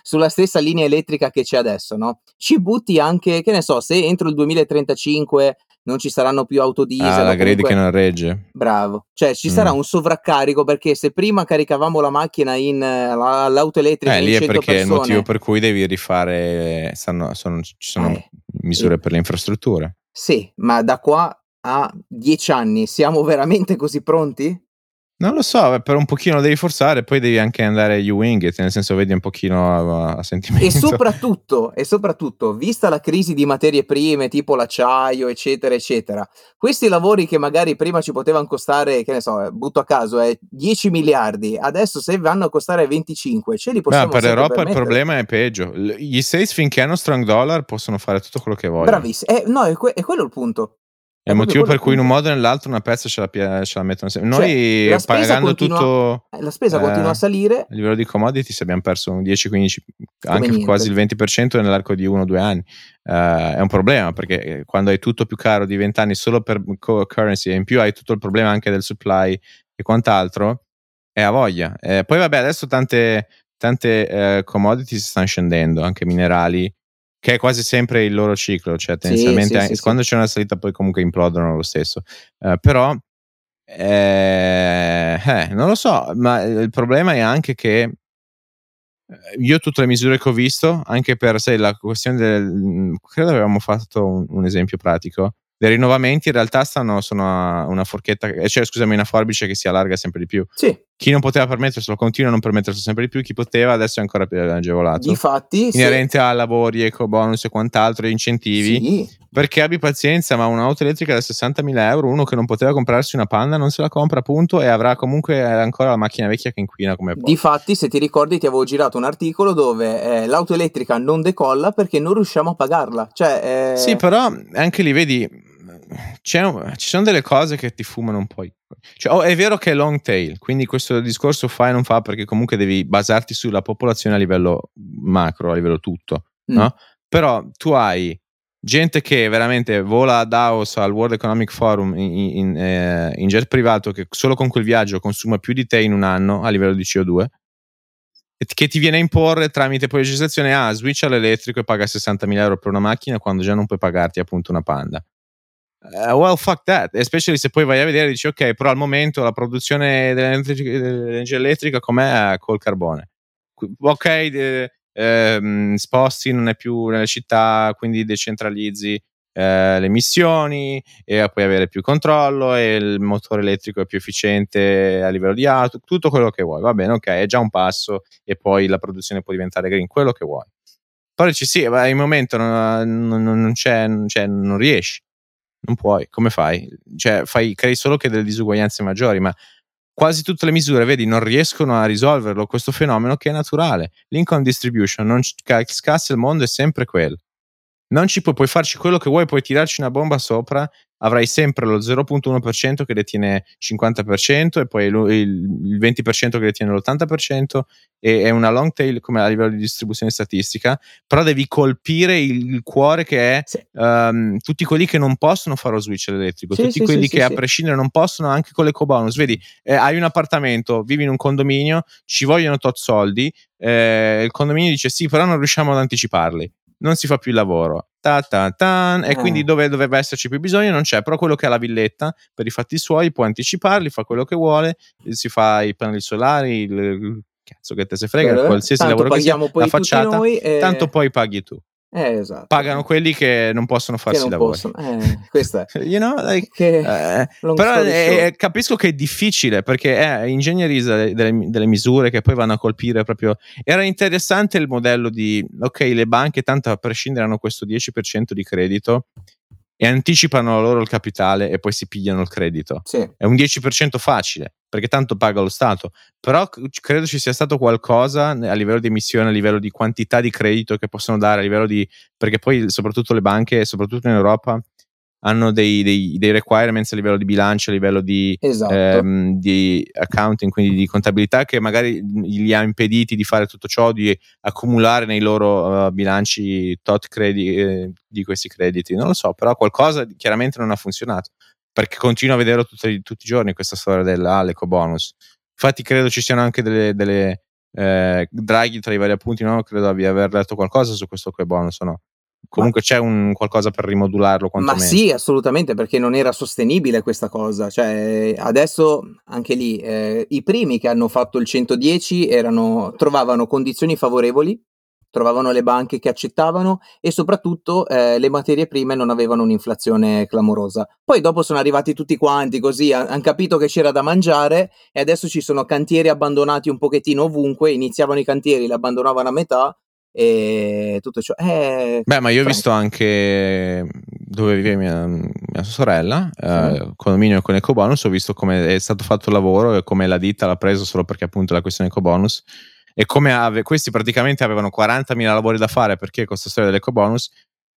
sulla stessa linea elettrica che c'è adesso, no? Ci butti anche, che ne so, se entro il 2035 non ci saranno più auto diesel. Ah, la grade che non regge. Bravo. Cioè ci mm. sarà un sovraccarico perché se prima caricavamo la macchina in l'auto elettrica eh, in lì è perché è il motivo per cui devi rifare stanno, sono, ci sono eh, misure eh. per le infrastrutture. Sì, ma da qua a dieci anni siamo veramente così pronti? Non lo so, per un pochino devi forzare, poi devi anche andare you wing nel senso vedi un pochino a, a sentimento. E soprattutto, e soprattutto, vista la crisi di materie prime, tipo l'acciaio, eccetera, eccetera, questi lavori che magari prima ci potevano costare, che ne so, eh, butto a caso, eh, 10 miliardi, adesso se vanno a costare 25, ce li possiamo Beh, per l'Europa il problema è peggio. Gli States finché hanno strong dollar possono fare tutto quello che vogliono. Bravissimo, eh, no, è, que- è quello il punto. È il motivo per cui in un modo o nell'altro una pezza ce la, ce la mettono sempre. Noi cioè, pagando continua, tutto. La spesa eh, continua a salire. A livello di commodities abbiamo perso un 10-15, anche niente. quasi il 20% nell'arco di uno o due anni. Uh, è un problema perché eh, quando hai tutto più caro di 20 anni solo per currency e in più hai tutto il problema anche del supply e quant'altro, è a voglia. Eh, poi vabbè, adesso tante, tante uh, commodities stanno scendendo, anche minerali che è quasi sempre il loro ciclo, cioè tendenzialmente sì, sì, sì, quando c'è una salita poi comunque implodono lo stesso. Uh, però eh, eh, non lo so, ma il problema è anche che eh, io tutte le misure che ho visto, anche per sai, la questione del... credo avevamo fatto un, un esempio pratico, dei rinnovamenti in realtà stanno, sono una forchetta, eh, cioè scusami, una forbice che si allarga sempre di più. Sì. Chi non poteva permetterselo continua a non permetterselo sempre di più, chi poteva adesso è ancora più agevolato. Infatti, inerente sì. a lavori, eco bonus e quant'altro, incentivi. Sì. Perché abbi pazienza, ma un'auto elettrica da 60.000 euro, uno che non poteva comprarsi una Panda non se la compra appunto e avrà comunque ancora la macchina vecchia che inquina come può. Difatti, se ti ricordi, ti avevo girato un articolo dove eh, l'auto elettrica non decolla perché non riusciamo a pagarla. Cioè, eh... Sì, però anche lì vedi un, ci sono delle cose che ti fumano un po'. Cioè, oh, è vero che è long tail, quindi questo discorso fa e non fa perché comunque devi basarti sulla popolazione a livello macro, a livello tutto, mm. no? Però tu hai gente che veramente vola a Davos al World Economic Forum in, in, eh, in, jet privato che solo con quel viaggio consuma più di te in un anno a livello di CO2 che ti viene a imporre tramite poi legislazione ah switch all'elettrico e paga 60.000 euro per una macchina quando già non puoi pagarti appunto una panda Uh, well, fuck that. Especially se poi vai a vedere e dici, ok, però al momento la produzione dell'energia elettrica com'è col carbone. Ok, eh, eh, sposti, non è più nelle città, quindi decentralizzi eh, le emissioni e puoi avere più controllo e il motore elettrico è più efficiente a livello di auto, tutto quello che vuoi. Va bene, ok, è già un passo e poi la produzione può diventare green, quello che vuoi Poi dici sì, ma in momento non, non, non, c'è, cioè, non riesci, non puoi, come fai? Cioè, fai, crei solo che delle disuguaglianze maggiori, ma quasi tutte le misure, vedi, non riescono a risolverlo, questo fenomeno che è naturale. L'income distribution, non scassa il mondo, è sempre quello non ci puoi, puoi farci quello che vuoi, puoi tirarci una bomba sopra, avrai sempre lo 0.1% che detiene 50% e poi il, il 20% che detiene l'80% e è una long tail come a livello di distribuzione statistica, però devi colpire il, il cuore che è sì. um, tutti quelli che non possono fare lo switch elettrico, sì, tutti sì, quelli che a prescindere non possono anche con l'eco bonus, vedi, eh, hai un appartamento, vivi in un condominio, ci vogliono tot soldi, eh, il condominio dice sì, però non riusciamo ad anticiparli non si fa più il lavoro. Ta ta ta, e eh. quindi dove dovrebbe esserci più bisogno non c'è, però quello che ha la villetta per i fatti suoi può anticiparli, fa quello che vuole, si fa i pannelli solari, il, cazzo che te se frega, Beh, qualsiasi lavoro che sia, la facciata, e... tanto poi paghi tu. Eh, esatto. Pagano quelli che non possono farsi non lavori. Possono. Eh, questa è. you know, like, eh, però è, capisco che è difficile perché è ingegnerizza delle, delle, misure che poi vanno a colpire proprio. Era interessante il modello di ok, le banche tanto a prescindere hanno questo 10% di credito e anticipano loro il capitale e poi si pigliano il credito. Sì. È un 10% facile, perché tanto paga lo Stato. Però credo ci sia stato qualcosa a livello di emissione, a livello di quantità di credito che possono dare, a livello di... perché poi soprattutto le banche, soprattutto in Europa, hanno dei, dei, dei, requirements a livello di bilancio, a livello di, esatto. ehm, di, accounting, quindi di contabilità, che magari gli ha impediti di fare tutto ciò, di accumulare nei loro uh, bilanci tot credi, eh, di questi crediti. Non lo so, però qualcosa chiaramente non ha funzionato, perché continuo a vederlo tutti, tutti i giorni questa storia dell'Aleco bonus. Infatti credo ci siano anche delle, delle eh, draghi tra i vari appunti, no? credo di aver letto qualcosa su questo bonus o no? comunque Ma... c'è un qualcosa per rimodularlo Ma sì, assolutamente, perché non era sostenibile questa cosa. Cioè, adesso anche lì eh, i primi che hanno fatto il 110 erano, trovavano condizioni favorevoli, trovavano le banche che accettavano e soprattutto eh, le materie prime non avevano un'inflazione clamorosa. Poi dopo sono arrivati tutti quanti così, hanno hanno che c'era da mangiare e adesso ci sono cantieri abbandonati un pochettino ovunque, iniziavano i cantieri, li abbandonavano a metà e tutto ciò. Eh, Beh, ma io ho visto anche dove vive mia, mia sorella, sì. eh, condominio con EcoBonus, ho visto come è stato fatto il lavoro e come la ditta l'ha preso solo perché appunto la questione EcoBonus e come ave, questi praticamente avevano 40.000 lavori da fare perché con questa storia dell'EcoBonus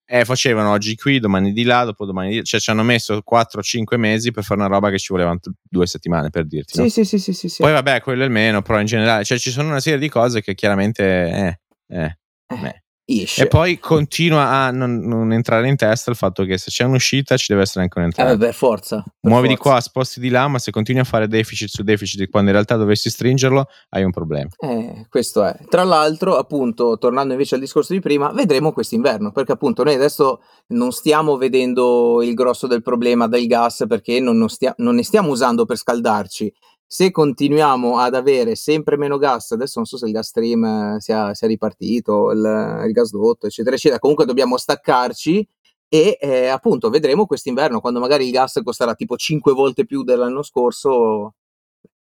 e eh, facevano oggi qui, domani di là, dopo domani di là, cioè ci hanno messo 4-5 mesi per fare una roba che ci volevano due settimane per dirti. Sì, no? sì, sì, sì, sì, sì. Poi vabbè, quello è il meno, però in generale, cioè ci sono una serie di cose che chiaramente... Eh, eh, eh, e poi continua a non, non, entrare in testa il fatto che se c'è un'uscita ci deve essere anche un'entrata. Eh, per forza. Per Muovi forza. di qua, sposti di là, ma se continui a fare deficit su deficit quando in realtà dovessi stringerlo, hai un problema. Eh, questo è. Tra l'altro, appunto, tornando invece al discorso di prima, vedremo quest'inverno, perché appunto noi adesso non stiamo vedendo il grosso del problema del gas perché non, non, stia- non ne stiamo usando per scaldarci se continuiamo ad avere sempre meno gas, adesso non so se il gas stream sia, sia ripartito, il, il gasdotto, eccetera, eccetera, comunque dobbiamo staccarci e eh, appunto vedremo quest'inverno, quando magari il gas costerà tipo 5 volte più dell'anno scorso,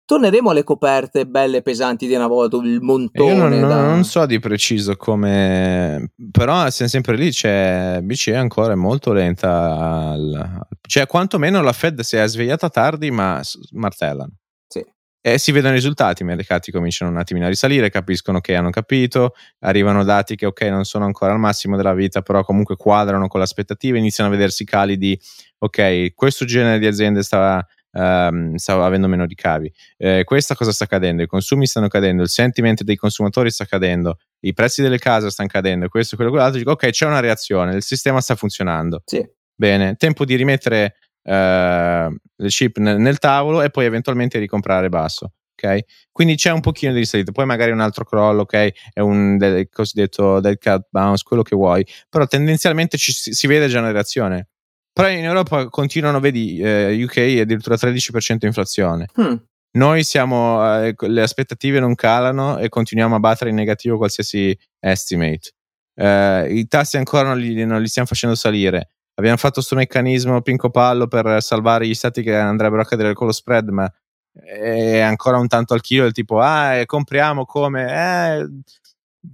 torneremo alle coperte belle pesanti di una volta, il montone. Io non, da... non, so di preciso come, però siamo sempre lì, c'è BCE ancora è molto lenta, al... cioè quantomeno la Fed si è svegliata tardi ma martellano. E si vedono i risultati, i mercati cominciano un attimino a risalire, capiscono che hanno capito, arrivano dati che ok non sono ancora al massimo della vita, però comunque quadrano con le aspettative, iniziano a vedersi cali di ok, questo genere di aziende sta, um, sta avendo meno ricavi, eh, questa cosa sta accadendo, i consumi stanno cadendo, il sentiment dei consumatori sta cadendo, i prezzi delle case stanno cadendo, questo, quello, quell'altro, dico ok c'è una reazione, il sistema sta funzionando. Sì. Bene, tempo di rimettere uh, le chip nel, nel, tavolo e poi eventualmente ricomprare basso. Ok, quindi c'è un pochino di risalita, poi magari un altro crollo, ok, è un del, cosiddetto dead cat bounce, quello che vuoi, però tendenzialmente ci, si vede già una reazione. Però in Europa continuano, vedi, eh, UK addirittura 13% inflazione. Hmm. Noi siamo, eh, le aspettative non calano e continuiamo a battere in negativo qualsiasi estimate. Eh, I tassi ancora non li, non li stiamo facendo salire abbiamo fatto questo meccanismo pinco pallo per salvare gli stati che andrebbero a cadere con lo spread, ma è ancora un tanto al chilo del tipo, ah, compriamo come, eh,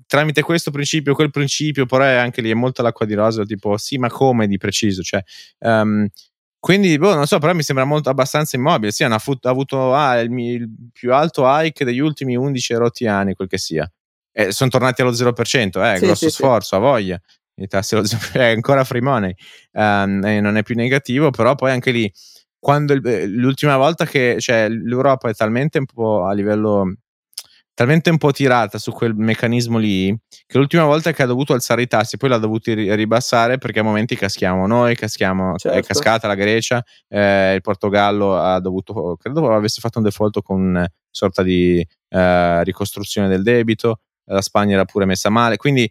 tramite questo principio, quel principio, però è anche lì è molto l'acqua di rosa, tipo sì, ma come di preciso? Cioè, um, quindi, boh, non so, però mi sembra molto abbastanza immobile. Sì, hanno avuto, avuto ah, il, il, più alto hike degli ultimi 11 rotti anni, quel che sia. E sono tornati allo 0%, eh, sì, grosso sì, sforzo, sì. a voglia. È ancora free money, um, non è più negativo, però poi anche lì, quando il, l'ultima volta che cioè, l'Europa è talmente un po' a livello talmente un po' tirata su quel meccanismo lì che l'ultima volta che ha dovuto alzare i tassi poi l'ha dovuto ribassare perché a momenti caschiamo noi, caschiamo, certo. è cascata la Grecia, eh, il Portogallo ha dovuto, credo avesse fatto un default con una sorta di eh, ricostruzione del debito, la Spagna era pure messa male, quindi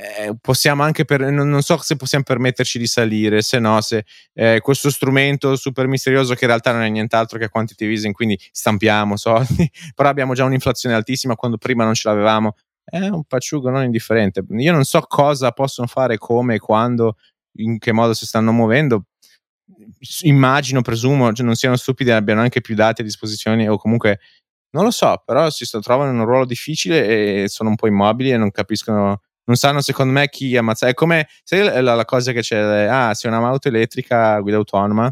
eh, possiamo anche per, non, non, so se possiamo permetterci di salire, se no, se eh, questo strumento super misterioso che in realtà non è nient'altro che quantitative easing, quindi stampiamo soldi, però abbiamo già un'inflazione altissima quando prima non ce l'avevamo, è un pacciugo non indifferente. Io non so cosa possono fare, come, quando, in che modo si stanno muovendo. Immagino, presumo, cioè non siano stupidi, abbiano anche più dati a disposizione o comunque non lo so, però si trovano in un ruolo difficile e sono un po' immobili e non capiscono non sanno secondo me chi ammazzare. È come sai la, la cosa che c'è, ah, se una auto elettrica guida autonoma,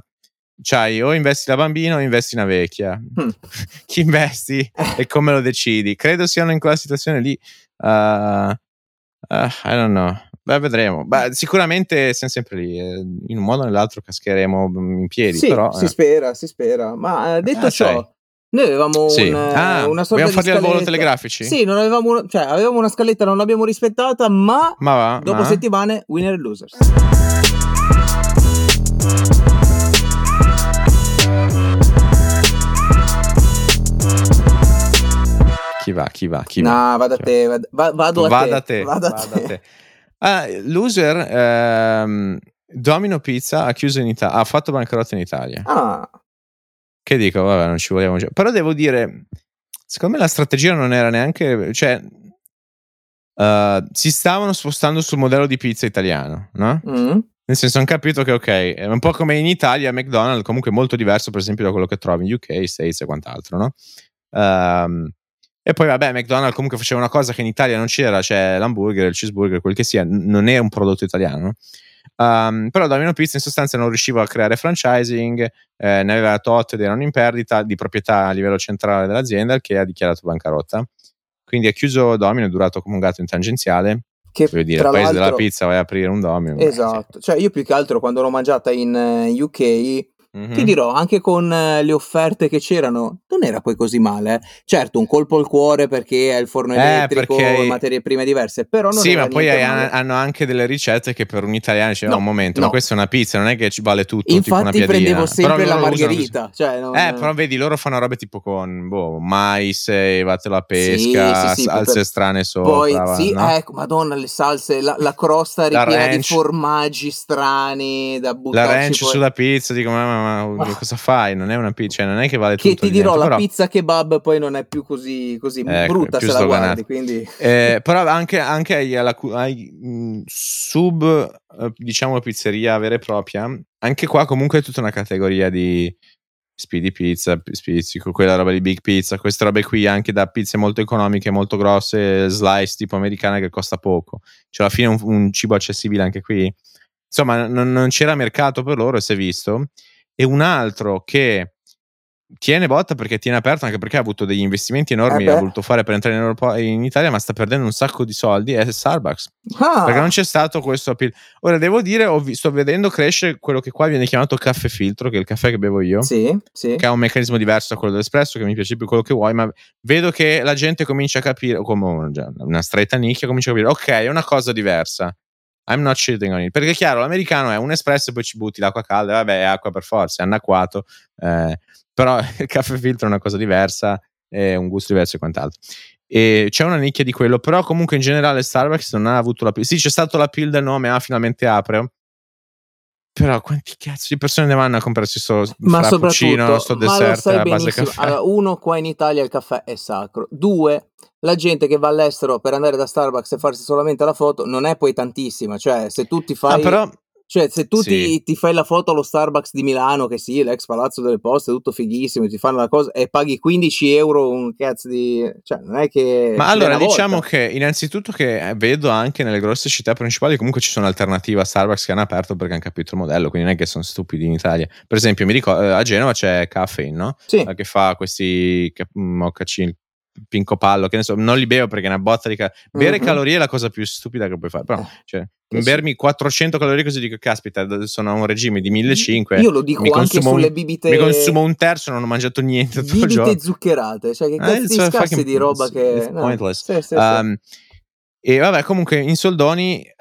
c'hai o investi la bambina o investi una vecchia. Hmm. chi investi e come lo decidi? Credo siano in quella situazione lì. Uh, uh, I don't know. Beh, vedremo. Beh, sicuramente siamo sempre lì. Eh, in un modo o nell'altro cascheremo in piedi. Sì, però, si eh. spera, si spera. Ma eh, detto ah, ciò, sai. Noi avevamo sì. un, ah, una sorta di fare al volo telegrafici? Sì, non avevamo, cioè, avevamo una scaletta, non l'abbiamo rispettata, ma, ma va, dopo ma... settimane, winner e losers. Chi va, chi va, chi va? No, vado a te, vado, vado a vada te. te. Vado a te. te. Ah, loser, ehm, Domino Pizza ha chiuso in Italia, ha fatto bancarotta in Italia. Ah. Che dico, vabbè, non ci vogliamo. Però devo dire, secondo me la strategia non era neanche. Cioè, uh, si stavano spostando sul modello di pizza italiano, no? Mm. Nel senso, hanno capito che, ok, è un po' come in Italia, McDonald's comunque molto diverso, per esempio, da quello che trovi in UK, States e quant'altro, no? Um, e poi, vabbè, McDonald's comunque faceva una cosa che in Italia non c'era, cioè l'hamburger, il cheeseburger, quel che sia, non è un prodotto italiano, no? Um, però Domino Pizza in sostanza non riusciva a creare franchising, eh, ne aveva tot ed erano in perdita di proprietà a livello centrale dell'azienda, che ha dichiarato bancarotta. Quindi ha chiuso Domino, è durato come un gatto in tangenziale. Che Voglio dire, il paese della pizza vai a aprire un Domino. Esatto, cioè io più che altro quando l'ho mangiata in uh, UK Mm-hmm. Ti dirò, anche con eh, le offerte che c'erano, non era poi così male. Eh. Certo, un colpo al cuore perché è il forno eh, elettrico, eh, materie prime diverse, però non Sì, ma poi hai, hanno anche delle ricette che per un italiano diceva, no, un momento, no. ma questa è una pizza, non è che ci vale tutto, Infatti prendevo sempre la margherita. Cioè non... Eh, però vedi, loro fanno robe tipo con boh, mais, vatelo a pesca, sì, sì, sì, salse per... strane sopra. Poi, va, sì, no? ecco, madonna, le salse, la, la crosta ripiena di formaggi strani da buttare. La ranch poi... sulla pizza, dico, ma, ma, ma cosa fai? Non è una pizza, cioè non è che vale che tutto. Che ti dirò, la però... pizza kebab poi non è più così, così ecco, brutta se la guardi, quindi... eh, però anche, anche alla, mh, sub, eh, diciamo, pizzeria vera e propria, anche qua comunque è tutta una categoria di speedy pizza, spizzico, quella roba di big pizza, queste robe qui anche da pizze molto economiche, molto grosse, slice tipo americana che costa poco. Cioè alla fine un, un cibo accessibile anche qui. Insomma, non, non c'era mercato per loro, si è visto e un altro che tiene botta perché tiene aperto anche perché ha avuto degli investimenti enormi eh ha voluto fare per entrare in, Europa, in, Italia ma sta perdendo un sacco di soldi è Starbucks ah. perché non c'è stato questo appeal ora devo dire vi- sto vedendo crescere quello che qua viene chiamato caffè filtro che è il caffè che bevo io sì, sì. che ha un meccanismo diverso da quello dell'espresso che mi piace più quello che vuoi ma vedo che la gente comincia a capire come una stretta nicchia comincia a capire ok è una cosa diversa I'm not shitting on it. Perché chiaro, l'americano è un espresso e poi ci butti l'acqua calda, vabbè, è acqua per forza, è anacquato. Eh, però il caffè filtro è una cosa diversa, è un gusto diverso e quant'altro. E c'è una nicchia di quello, però comunque in generale Starbucks non ha avuto la Sì, c'è stato la pill del nome, ah, finalmente apre. Però quanti cazzo di persone ne vanno a comprarsi sto ma frappuccino, sto dessert a base caffè? Allora, uno, qua in Italia il caffè è sacro. Due, la gente che va all'estero per andare da Starbucks e farsi solamente la foto non è poi tantissima. Cioè, se tu ti fai... Ah, però Cioè, se tu Sì. ti, ti fai la foto allo Starbucks di Milano, che sì, l'ex Palazzo delle Poste, tutto fighissimo, ti fanno la cosa e paghi 15 euro un cazzo di... Cioè, non è che... Ma allora diciamo volta. che innanzitutto che eh, vedo anche nelle grosse città principali comunque ci sono alternative a Starbucks che hanno aperto perché hanno capito il modello, quindi non è che sono stupidi in Italia. Per esempio, mi ricordo a Genova c'è Caffeine, no? Sì, Eh, Che fa questi ca- moccacini pinco pallo, che ne so, non li bevo perché è una botta di ca- bere Mhm. calorie è la cosa più stupida che puoi fare, però Eh, cioè, che sì. bermi 400 calorie così dico caspita, sono a un regime di 1500 Io lo dico mi anche sulle bibite... mi consumo un terzo, non ho mangiato niente tutto il giorno. Bibite zuccherate, cioè che Eh, cazzo di a scassi fucking- di roba che... it's pointless. Sì, sì, sì. E vabbè, comunque in soldoni, eh,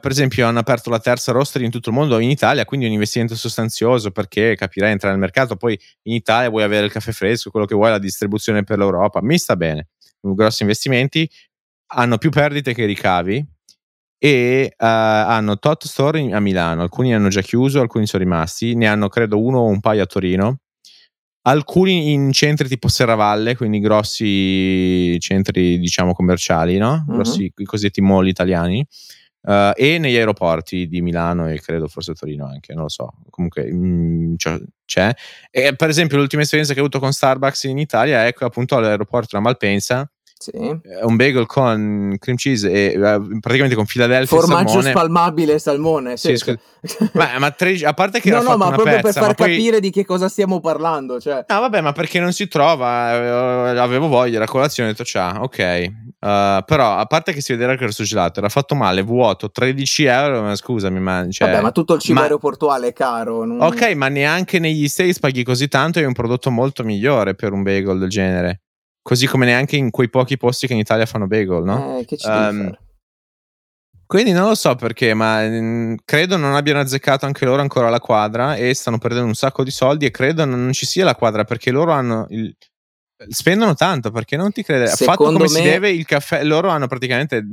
per esempio, hanno aperto la terza roster in tutto il mondo in Italia, quindi un investimento sostanzioso perché capirai entrare nel mercato. Poi in Italia vuoi avere il caffè fresco, quello che vuoi, la distribuzione per l'Europa. Mi sta bene. Grossi investimenti, hanno più perdite che ricavi e eh, hanno tot store a Milano. Alcuni hanno già chiuso, alcuni sono rimasti. Ne hanno credo uno o un paio a Torino. Alcuni in centri tipo Serravalle, quindi grossi centri diciamo commerciali, no? Mhm. Grossi, i cosiddetti mall italiani. eh, e negli aeroporti di Milano e credo forse Torino anche, non lo so. Comunque mm, c'è. E per esempio l'ultima esperienza che ho avuto con Starbucks in Italia è che appunto all'aeroporto da Malpensa Sì. eh, un bagel con cream cheese e eh, praticamente con Philadelphia e Formaggio salmone. spalmabile e salmone. Sì, Sì. Ma, ma 13 a parte che no, no, ma proprio pezza, per far poi- capire di che cosa stiamo parlando. Cioè, No, vabbè, ma perché non si trova? eh, Avevo voglia, la colazione, ho detto ciao, ok. Uh, però, a parte che si vedeva che era surgelato, era fatto male, vuoto, 13 euro, ma scusami, ma... Cioè, vabbè, ma tutto il cibo ma- aeroportuale è caro. non- Ok, ma neanche negli States paghi così tanto e è un prodotto molto migliore per un bagel del genere. Così come neanche in quei pochi posti che in Italia fanno bagel, no? Eh, che ci Um? Quindi non lo so perché, ma mm, credo non abbiano azzeccato anche loro ancora la quadra e stanno perdendo un sacco di soldi e credo non ci sia la quadra perché loro hanno il- spendono tanto perché non ti crede fatto Secondo come si me- deve il caffè loro hanno praticamente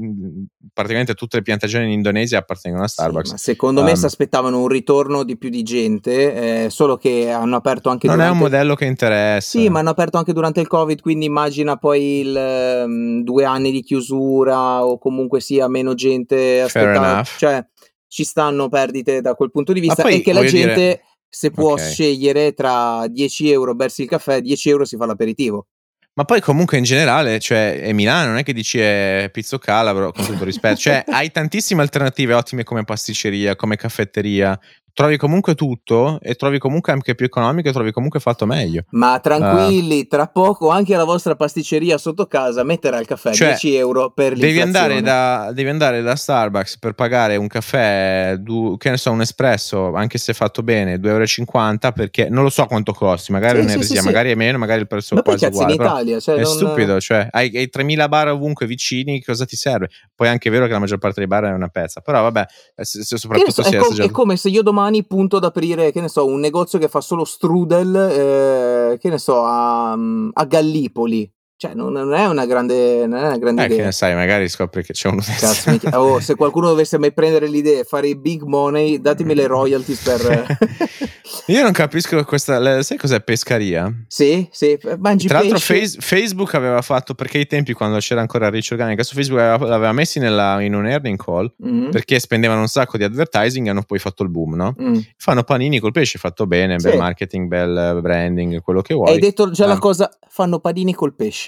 praticamente tutte le piantagioni in Indonesia appartengono a Starbucks. Sì, ma secondo me Um, si aspettavano un ritorno di più di gente, eh, solo che hanno aperto anche non è un durante... modello che interessa. Sì, ma hanno aperto anche durante il Covid, quindi immagina poi il ehm, due anni di chiusura o comunque sia meno gente aspettata. Cioè, ci stanno perdite da quel punto di vista poi, e che la gente, dire- se può Ok. scegliere tra 10 euro versi il caffè, 10 euro si fa l'aperitivo. Ma poi comunque in generale, cioè, è Milano, non è che dici è pizzo calabro, con tutto rispetto. cioè, hai tantissime alternative ottime come pasticceria, come caffetteria. Trovi comunque tutto e trovi comunque anche più economico e trovi comunque fatto meglio. Ma Ah. tranquilli, tra poco anche la vostra pasticceria sotto casa metterà il caffè Cioè, 10 euro per Devi andare, da, devi andare da Starbucks per pagare un caffè, du- che ne so, un espresso, anche se fatto bene, 2,50 euro perché non lo so quanto costi, magari Sì, è sì, un'eresia, sì, magari è meno, magari il prezzo Ma è poi quasi cazzo in uguale. però Italia, cioè è non- stupido, cioè hai, hai 3000 bar ovunque vicini, cosa ti serve? Poi è anche vero che la maggior parte dei bar è una pezza, però vabbè, eh, se- se soprattutto so, se è, è com- è come se io domani punto ad aprire, che ne so, un negozio che fa solo strudel, eh, che ne so, a, a Gallipoli. Cioè, non, non è una grande, non è una grande Eh, che idea. ne sai, magari scopri che c'è uno Cazzo, mi- oh, se qualcuno dovesse mai prendere l'idea e fare i big money, datemi le royalties per... Io non capisco questa. sai cos'è pescaria? sì, sì, mangi Tra l'altro. Face- Facebook aveva fatto perché ai tempi, quando c'era ancora Rich Organica, su Facebook aveva, l'aveva messi nella- in un earning call Mhm, perché spendevano un sacco di advertising e hanno poi fatto il boom, no? mm. Fanno panini col pesce fatto bene, bel Sì. marketing, bel eh, branding, quello che vuoi. Hai detto già la Ah. cosa, fanno panini col pesce.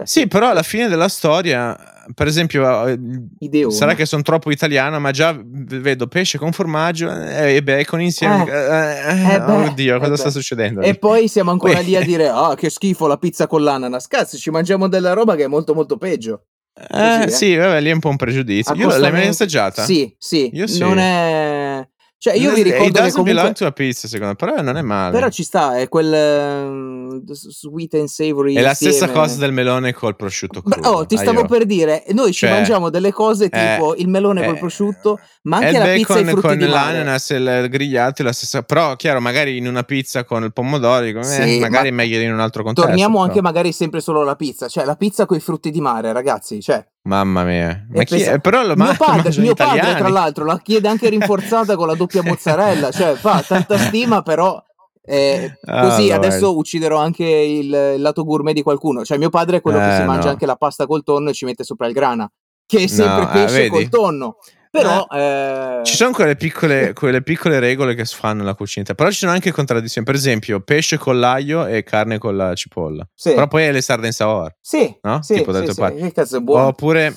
Cioè, Sì, però alla fine della storia, per esempio, eh, Ideone. sarà che sono troppo italiano, ma già vedo pesce con formaggio eh, e bacon insieme. Eh. Eh, eh, Eh oddio, cosa sta succedendo? E poi siamo ancora lì a dire: Ah, che schifo la pizza con l'ananas. Cazzo, ci mangiamo della roba che è molto, molto peggio. Così, sì, vabbè, lì è un po' un pregiudizio. Io l'hai mai assaggiata? Sì, sì. Io sì. Non è. Cioè, io vi It ricordo che doesn't belong comunque. to a pizza, secondo me, però non è male. Però ci sta, è quel ehm, sweet and savory. è la stessa cosa del melone col prosciutto crudo. Oh, ti stavo Aiò. per dire, noi ci Cioè, mangiamo delle cose tipo il melone eh, col prosciutto, ma anche la pizza e i frutti con di l'ananas e il grigliato è la stessa. Però, chiaro, magari in una pizza con il pomodoro, dico, eh, Sì, magari ma- è meglio in un altro contesto. Torniamo però. anche magari sempre solo alla pizza, cioè la pizza con i frutti di mare, ragazzi. Cioè, Mamma mia. Ma chi è? Però lo mio ma- padre, mio padre, tra l'altro, la chiede anche rinforzata con la doppia mozzarella. Cioè, fa tanta stima, però. Eh, Ah, così Lord. adesso ucciderò anche il, il lato gourmet di qualcuno. Cioè, mio padre è quello che Eh, si mangia no. anche la pasta col tonno e ci mette sopra il grana, che è sempre No, eh, pesce vedi? col tonno. Però eh... ci sono quelle piccole, quelle piccole regole che si fanno nella cucina, però ci sono anche contraddizioni. Per esempio, pesce con l'aglio e carne con la cipolla. Sì. Però poi hai le sarde in sour. Sì, no? sì, tipo sì, sì. Che cazzo è buono. Oppure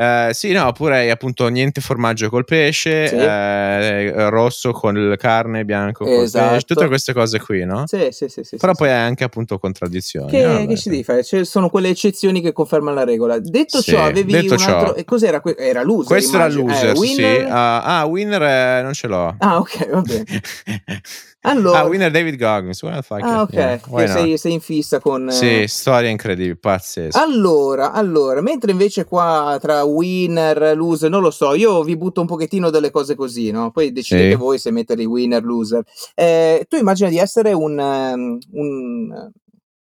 eh, sì, no, oppure appunto niente formaggio col pesce, Sì. eh, rosso con il carne, bianco col Esatto. pesce, tutte queste cose qui, no? Sì, sì, sì, sì, Però sì, poi hai anche appunto contraddizioni. Che, vabbè, che ci sì. devi fare? Ci sono quelle eccezioni che confermano la regola. Detto ciò, avevi detto un ciò. altro. E cos'era? Era loser. Questo era immagino. loser, Eh, sì. winner? Ah, ah, winner eh, non ce l'ho. Ah, ok, va bene. Allora, ah, winner David Goggins. Well, fuck ah, ok. yeah, sei, sei in fissa con. eh, Sì, storia incredibile, pazzesca. Allora, allora, mentre invece qua tra winner, loser, non lo so, io vi butto un pochettino delle cose così, no? Poi decidete Sì. voi se metterli winner, loser. Eh, tu immagina di essere un, ehm, un-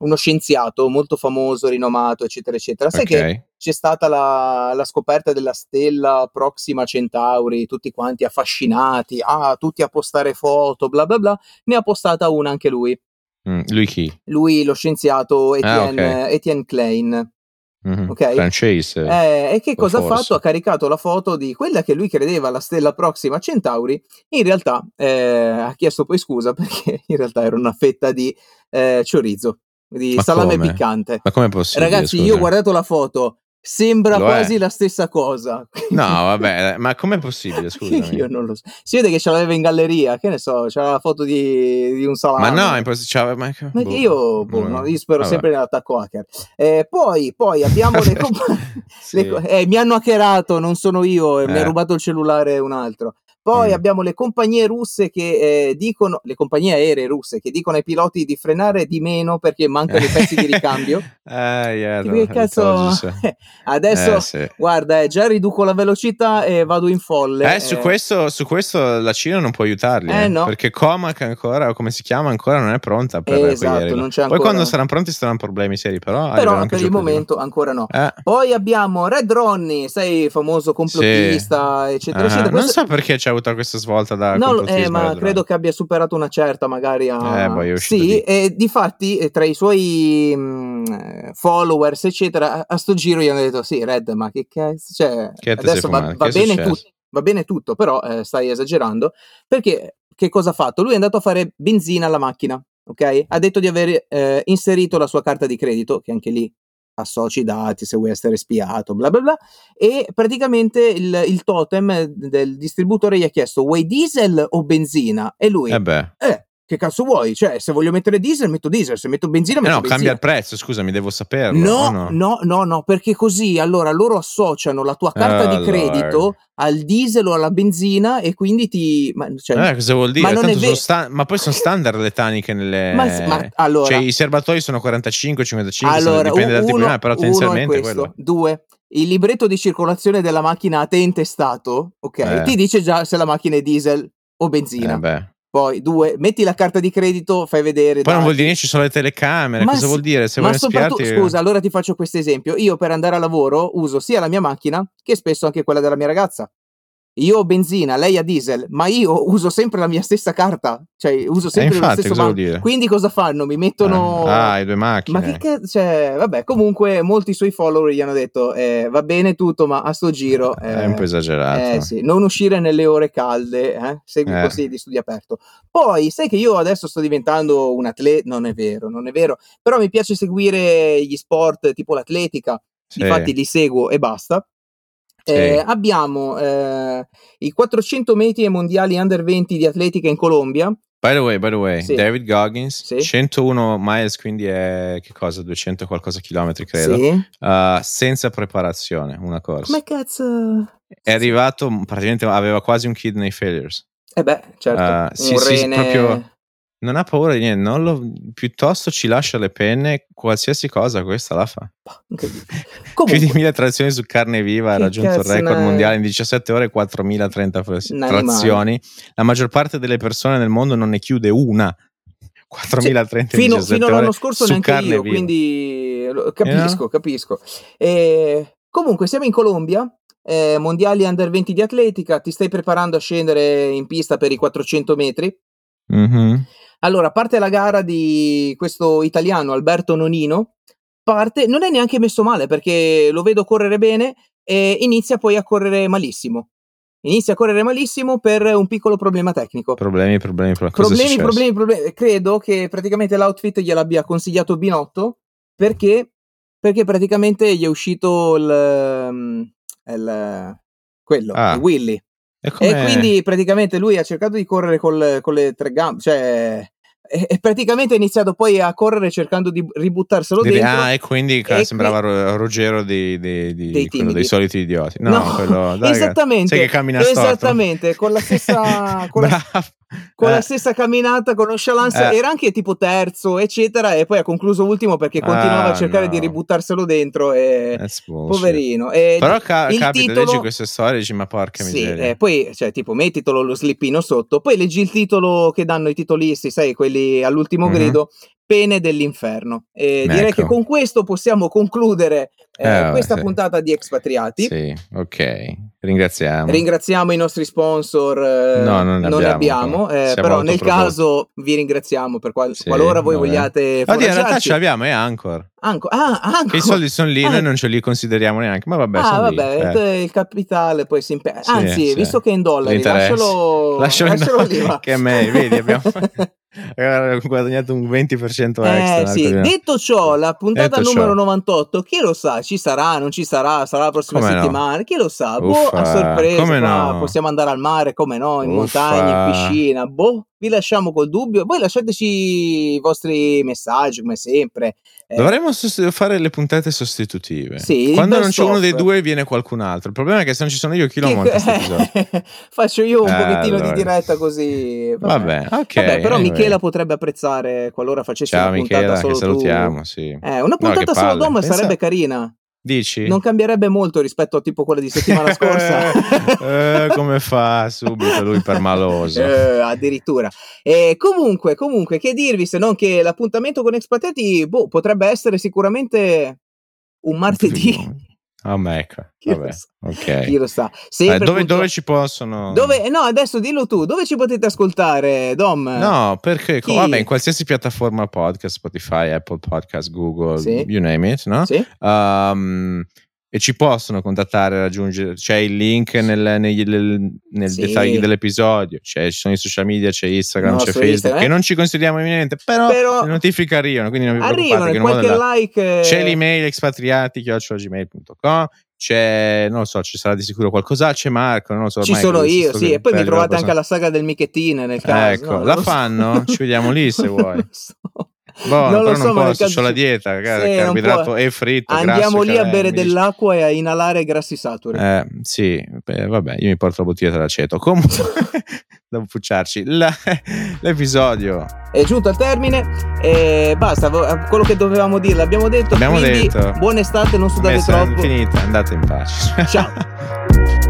uno scienziato molto famoso, rinomato, eccetera, eccetera. Sai che ok. c'è stata la, la scoperta della stella Proxima Centauri, tutti quanti affascinati, ah, tutti a postare foto, bla bla bla, ne ha postata una anche lui. Mm, lui chi? Lui, lo scienziato Etienne, ok. Etienne Klein. Mhm. Ok. Francese. Eh, e che cosa ha fatto? Ha caricato la foto di quella che lui credeva la stella Proxima Centauri. In realtà eh, ha chiesto poi scusa perché in realtà era una fetta di eh, chorizo, di Ma salame come? piccante. Ma com'è possibile? Ragazzi, scusa? io ho guardato la foto, sembra Lo quasi è. la stessa cosa. No, vabbè, ma com'è possibile? Scusami. Io non lo so. Si vede che ce l'aveva in galleria, che ne so, c'era la foto di, di un salame. Ma no, è impossibile. Ma, Ma che io, boh, no, io spero Vabbè. sempre nell'attacco hacker. Eh, poi, poi abbiamo le, compa- sì. le co- eh, mi hanno hackerato, non sono io, e mi ha Eh. rubato il cellulare un altro. Poi Mm. abbiamo le compagnie russe che eh, dicono, le compagnie aeree russe che dicono ai piloti di frenare di meno perché mancano i pezzi di ricambio. Eh, yeah, Che cazzo? sì. Adesso, Eh, sì. guarda, eh, già riduco la velocità e vado in folle. Eh, su, questo, su questo la Cina non può aiutarli. Eh, eh, no. Perché Comac ancora, o come si chiama, ancora non è pronta per Eh, esatto, non c'è Poi ancora- quando saranno pronti saranno problemi seri, però Però per il prima. momento ancora no. Eh. Poi abbiamo Red Ronnie, sei famoso complottista, eccetera, Ah, eccetera. non Questo- so perché c'è avuta questa svolta da No, eh, ma Red credo che abbia superato una certa, magari a... Eh, boh, è sì, di- e difatti eh, tra i suoi mh, followers, eccetera, a, sto giro gli hanno detto, sì, Red, ma che cazzo, cioè, Che adesso va, va bene tutto, va bene tutto, però eh, stai esagerando, perché che cosa ha fatto? Lui è andato a fare benzina alla macchina, ok? Ha detto di aver eh, inserito la sua carta di credito, che anche lì associ i dati se vuoi essere spiato, bla bla bla, e praticamente il, il totem del distributore gli ha chiesto vuoi diesel o benzina? E lui, Eh eh, che cazzo vuoi? Cioè, se voglio mettere diesel, metto diesel, se metto benzina, Eh metto no, benzina. cambia il prezzo, scusami, devo saperlo. No, no? no, no, no, perché così allora loro associano la tua carta Oh, di credito Lord. al diesel o alla benzina e quindi ti... Ma, cioè, Eh, cosa vuol dire? ma è ve- sta- ma poi sono standard le taniche nelle. Ma, ma allora, Cioè, i serbatoi sono 45, 55, sono- allora dipende dal tipo di però è tendenzialmente questo. quello. Due, il libretto di circolazione della macchina a te intestato, ok? Eh. Ti dice già se la macchina è diesel o benzina. Eh. Poi, due, metti la carta di credito, fai vedere. Poi non dati. vuol dire che ci sono le telecamere, Ma cosa sì, vuol dire? Se ma soprattutto, spiarti... scusa, allora ti faccio questo esempio. Io per andare a lavoro uso sia la mia macchina che spesso anche quella della mia ragazza. Io ho benzina, lei ha diesel, ma io uso sempre la mia stessa carta, cioè uso sempre lo Eh, infatti, stesso cosa? Quindi cosa fanno? Mi mettono Ah, hai due macchine. ma che cazzo, cioè, vabbè, comunque molti suoi follower gli hanno detto eh, va bene tutto, ma a sto giro È un po' esagerato. eh, sì, non uscire nelle ore calde, eh? segui Eh. così di studio aperto. Poi, sai che io adesso sto diventando un atleta, non è vero, non è vero, però mi piace seguire gli sport tipo l'atletica, Sì. infatti li seguo e basta. Sì. Eh, abbiamo eh, i 400 metri ai mondiali under 20 di atletica in Colombia. By the way, by the way, Sì. David Goggins, Sì. 101 miles, quindi è che cosa? 200 qualcosa chilometri, credo. Sì. Uh, senza preparazione, una corsa. Come cazzo? È arrivato, praticamente aveva quasi un kidney failures. Eh beh, certo, un sì, sì, rene... proprio- Non ha paura di niente, non lo- piuttosto ci lascia le penne, qualsiasi cosa questa la fa. Più di 1000 trazioni su carne viva, ha raggiunto il record mondiale in 17 ore e 4030 fras- Un animale. trazioni. La maggior parte delle persone nel mondo non ne chiude una. 4030 in fino, 17 fino all'anno scorso neanche io, viva. quindi capisco, capisco. E, comunque, siamo in Colombia, eh, mondiali under 20 di atletica, ti stai preparando a scendere in pista per i 400 metri. Mhm. Allora, parte la gara di questo italiano Alberto Nonino, parte, non è neanche messo male perché lo vedo correre bene e inizia poi a correre malissimo. inizia a correre malissimo per un piccolo problema tecnico. Problemi, problemi, è Problemi, problemi, problemi. Credo che praticamente l'outfit gliel'abbia consigliato Binotto perché, perché praticamente gli è uscito il, mm, il- quello, Ah. il Willy. E, E quindi praticamente lui ha cercato di correre col- con le tre gambe, cioè e, praticamente ha iniziato poi a correre cercando di ributtarselo Dire- dentro. ah, e quindi e sembrava Ro- Ruggero di, di- di- Dei dei soliti idioti. No, quello, dai, esattamente, sai che cammina storto? esattamente, con la stessa, con la, con la Eh, stessa camminata, con nonchalance, Eh. era anche tipo terzo, eccetera, e poi ha concluso ultimo perché continuava Ah, a cercare di no. ributtarselo dentro e bullshit. poverino. E Però ca- capita, titolo- leggi queste storie e dici ma porca Sì, miseria. eh, poi cioè, tipo mettitelo lo slippino sotto, poi leggi il titolo che danno i titolisti, sai, quelli all'ultimo Mhm. grido, Pene dell'inferno. E direi Ecco. che con questo possiamo concludere eh, Eh, questa sì. puntata di Expatriati. Sì, ok. Ringraziamo. Ringraziamo i nostri sponsor, eh, No, non ne ne abbiamo, abbiamo, però. eh, però nel caso vi ringraziamo per qual- Sì, qualora voi vabbè. vogliate Oddio, in realtà ce l'abbiamo, è Anchor. Anco- ah. Che i soldi sono lì, Ah, noi non ce li consideriamo neanche. Ma vabbè, ah, lì, vabbè, eh. il capitale poi si impegna. Anzi, sì. visto che è in dollari, L'interesse. lascialo, Lascialo in lascialo dollari, lì. che meglio, vedi, abbiamo- Abbiamo guadagnato un 20% extra. Eh sì, di- detto ciò, la puntata Detto ciò. numero 98, chi lo sa, ci sarà, non ci sarà, sarà la prossima Come no? settimana, chi lo sa, boh, Uffa, a sorpresa, come no? possiamo andare al mare, come no, in Uffa. montagna, in piscina, boh, vi lasciamo col dubbio, voi lasciateci i vostri messaggi come sempre. Eh, Dovremmo sost- fare le puntate sostitutive. Sì, Quando non c'è uno dei due viene qualcun altro. Il problema è che se non ci sono io, chi lo monta? Faccio io un Eh, pochettino allora. di diretta così. Vabbè, ok. Vabbè, però anyway. Michela potrebbe apprezzare qualora facessi Ciao una puntata Michela, solo che tu. salutiamo, sì. Eh, una No, puntata che solo. Dom Pensa- sarebbe carina. Dici? Non cambierebbe molto rispetto a tipo quella di settimana scorsa. Eh, come fa subito lui per maloso? Eh, addirittura. E comunque, comunque, che dirvi se non che l'appuntamento con Expatriati boh, potrebbe essere sicuramente un martedì. Ah, ma ecco. Vabbè, ok. Chi lo sa? Eh, dove, dove ci possono? Dove- No, adesso dillo tu. Dove ci potete ascoltare, Dom? No, perché Chi? vabbè, in qualsiasi piattaforma podcast, Spotify, Apple Podcast, Google, Sì. you name it, no? Sì? Um, e ci possono contattare, raggiungere, c'è il link nel, nel- nel Sì. dettaglio dell'episodio, c'è, ci sono i social media, c'è Instagram, No, c'è Facebook, Instagram, che non ci consideriamo eminente, però, Però- le notifiche arrivano, quindi non vi Arrivano, preoccupate. e che in un modo o qualche like. eh, C'è l'email expatriati.gmail.com c'è, non lo so, ci sarà di sicuro qualcosa, c'è Marco, non lo so. Ci sono io, sì. E poi mi trovate anche alla saga del Michettine nel caso. Ecco, no, la lo so. fanno? Ci vediamo lì se vuoi. So. Boh, Non lo so, non posso, c'ho la dieta, ragazzi, Sì, carboidrato e fritto, Andiamo lì a bere dell'acqua e a inalare grassi saturi. Eh, sì, beh, vabbè, io mi porto la bottiglia dell'aceto. Comunque, devo pucciarci. La- l'episodio È giunto al termine e basta. Quello che dovevamo dire l'abbiamo detto. Abbiamo quindi detto. buona estate, non sudate è troppo. finita, andate in pace. Ciao.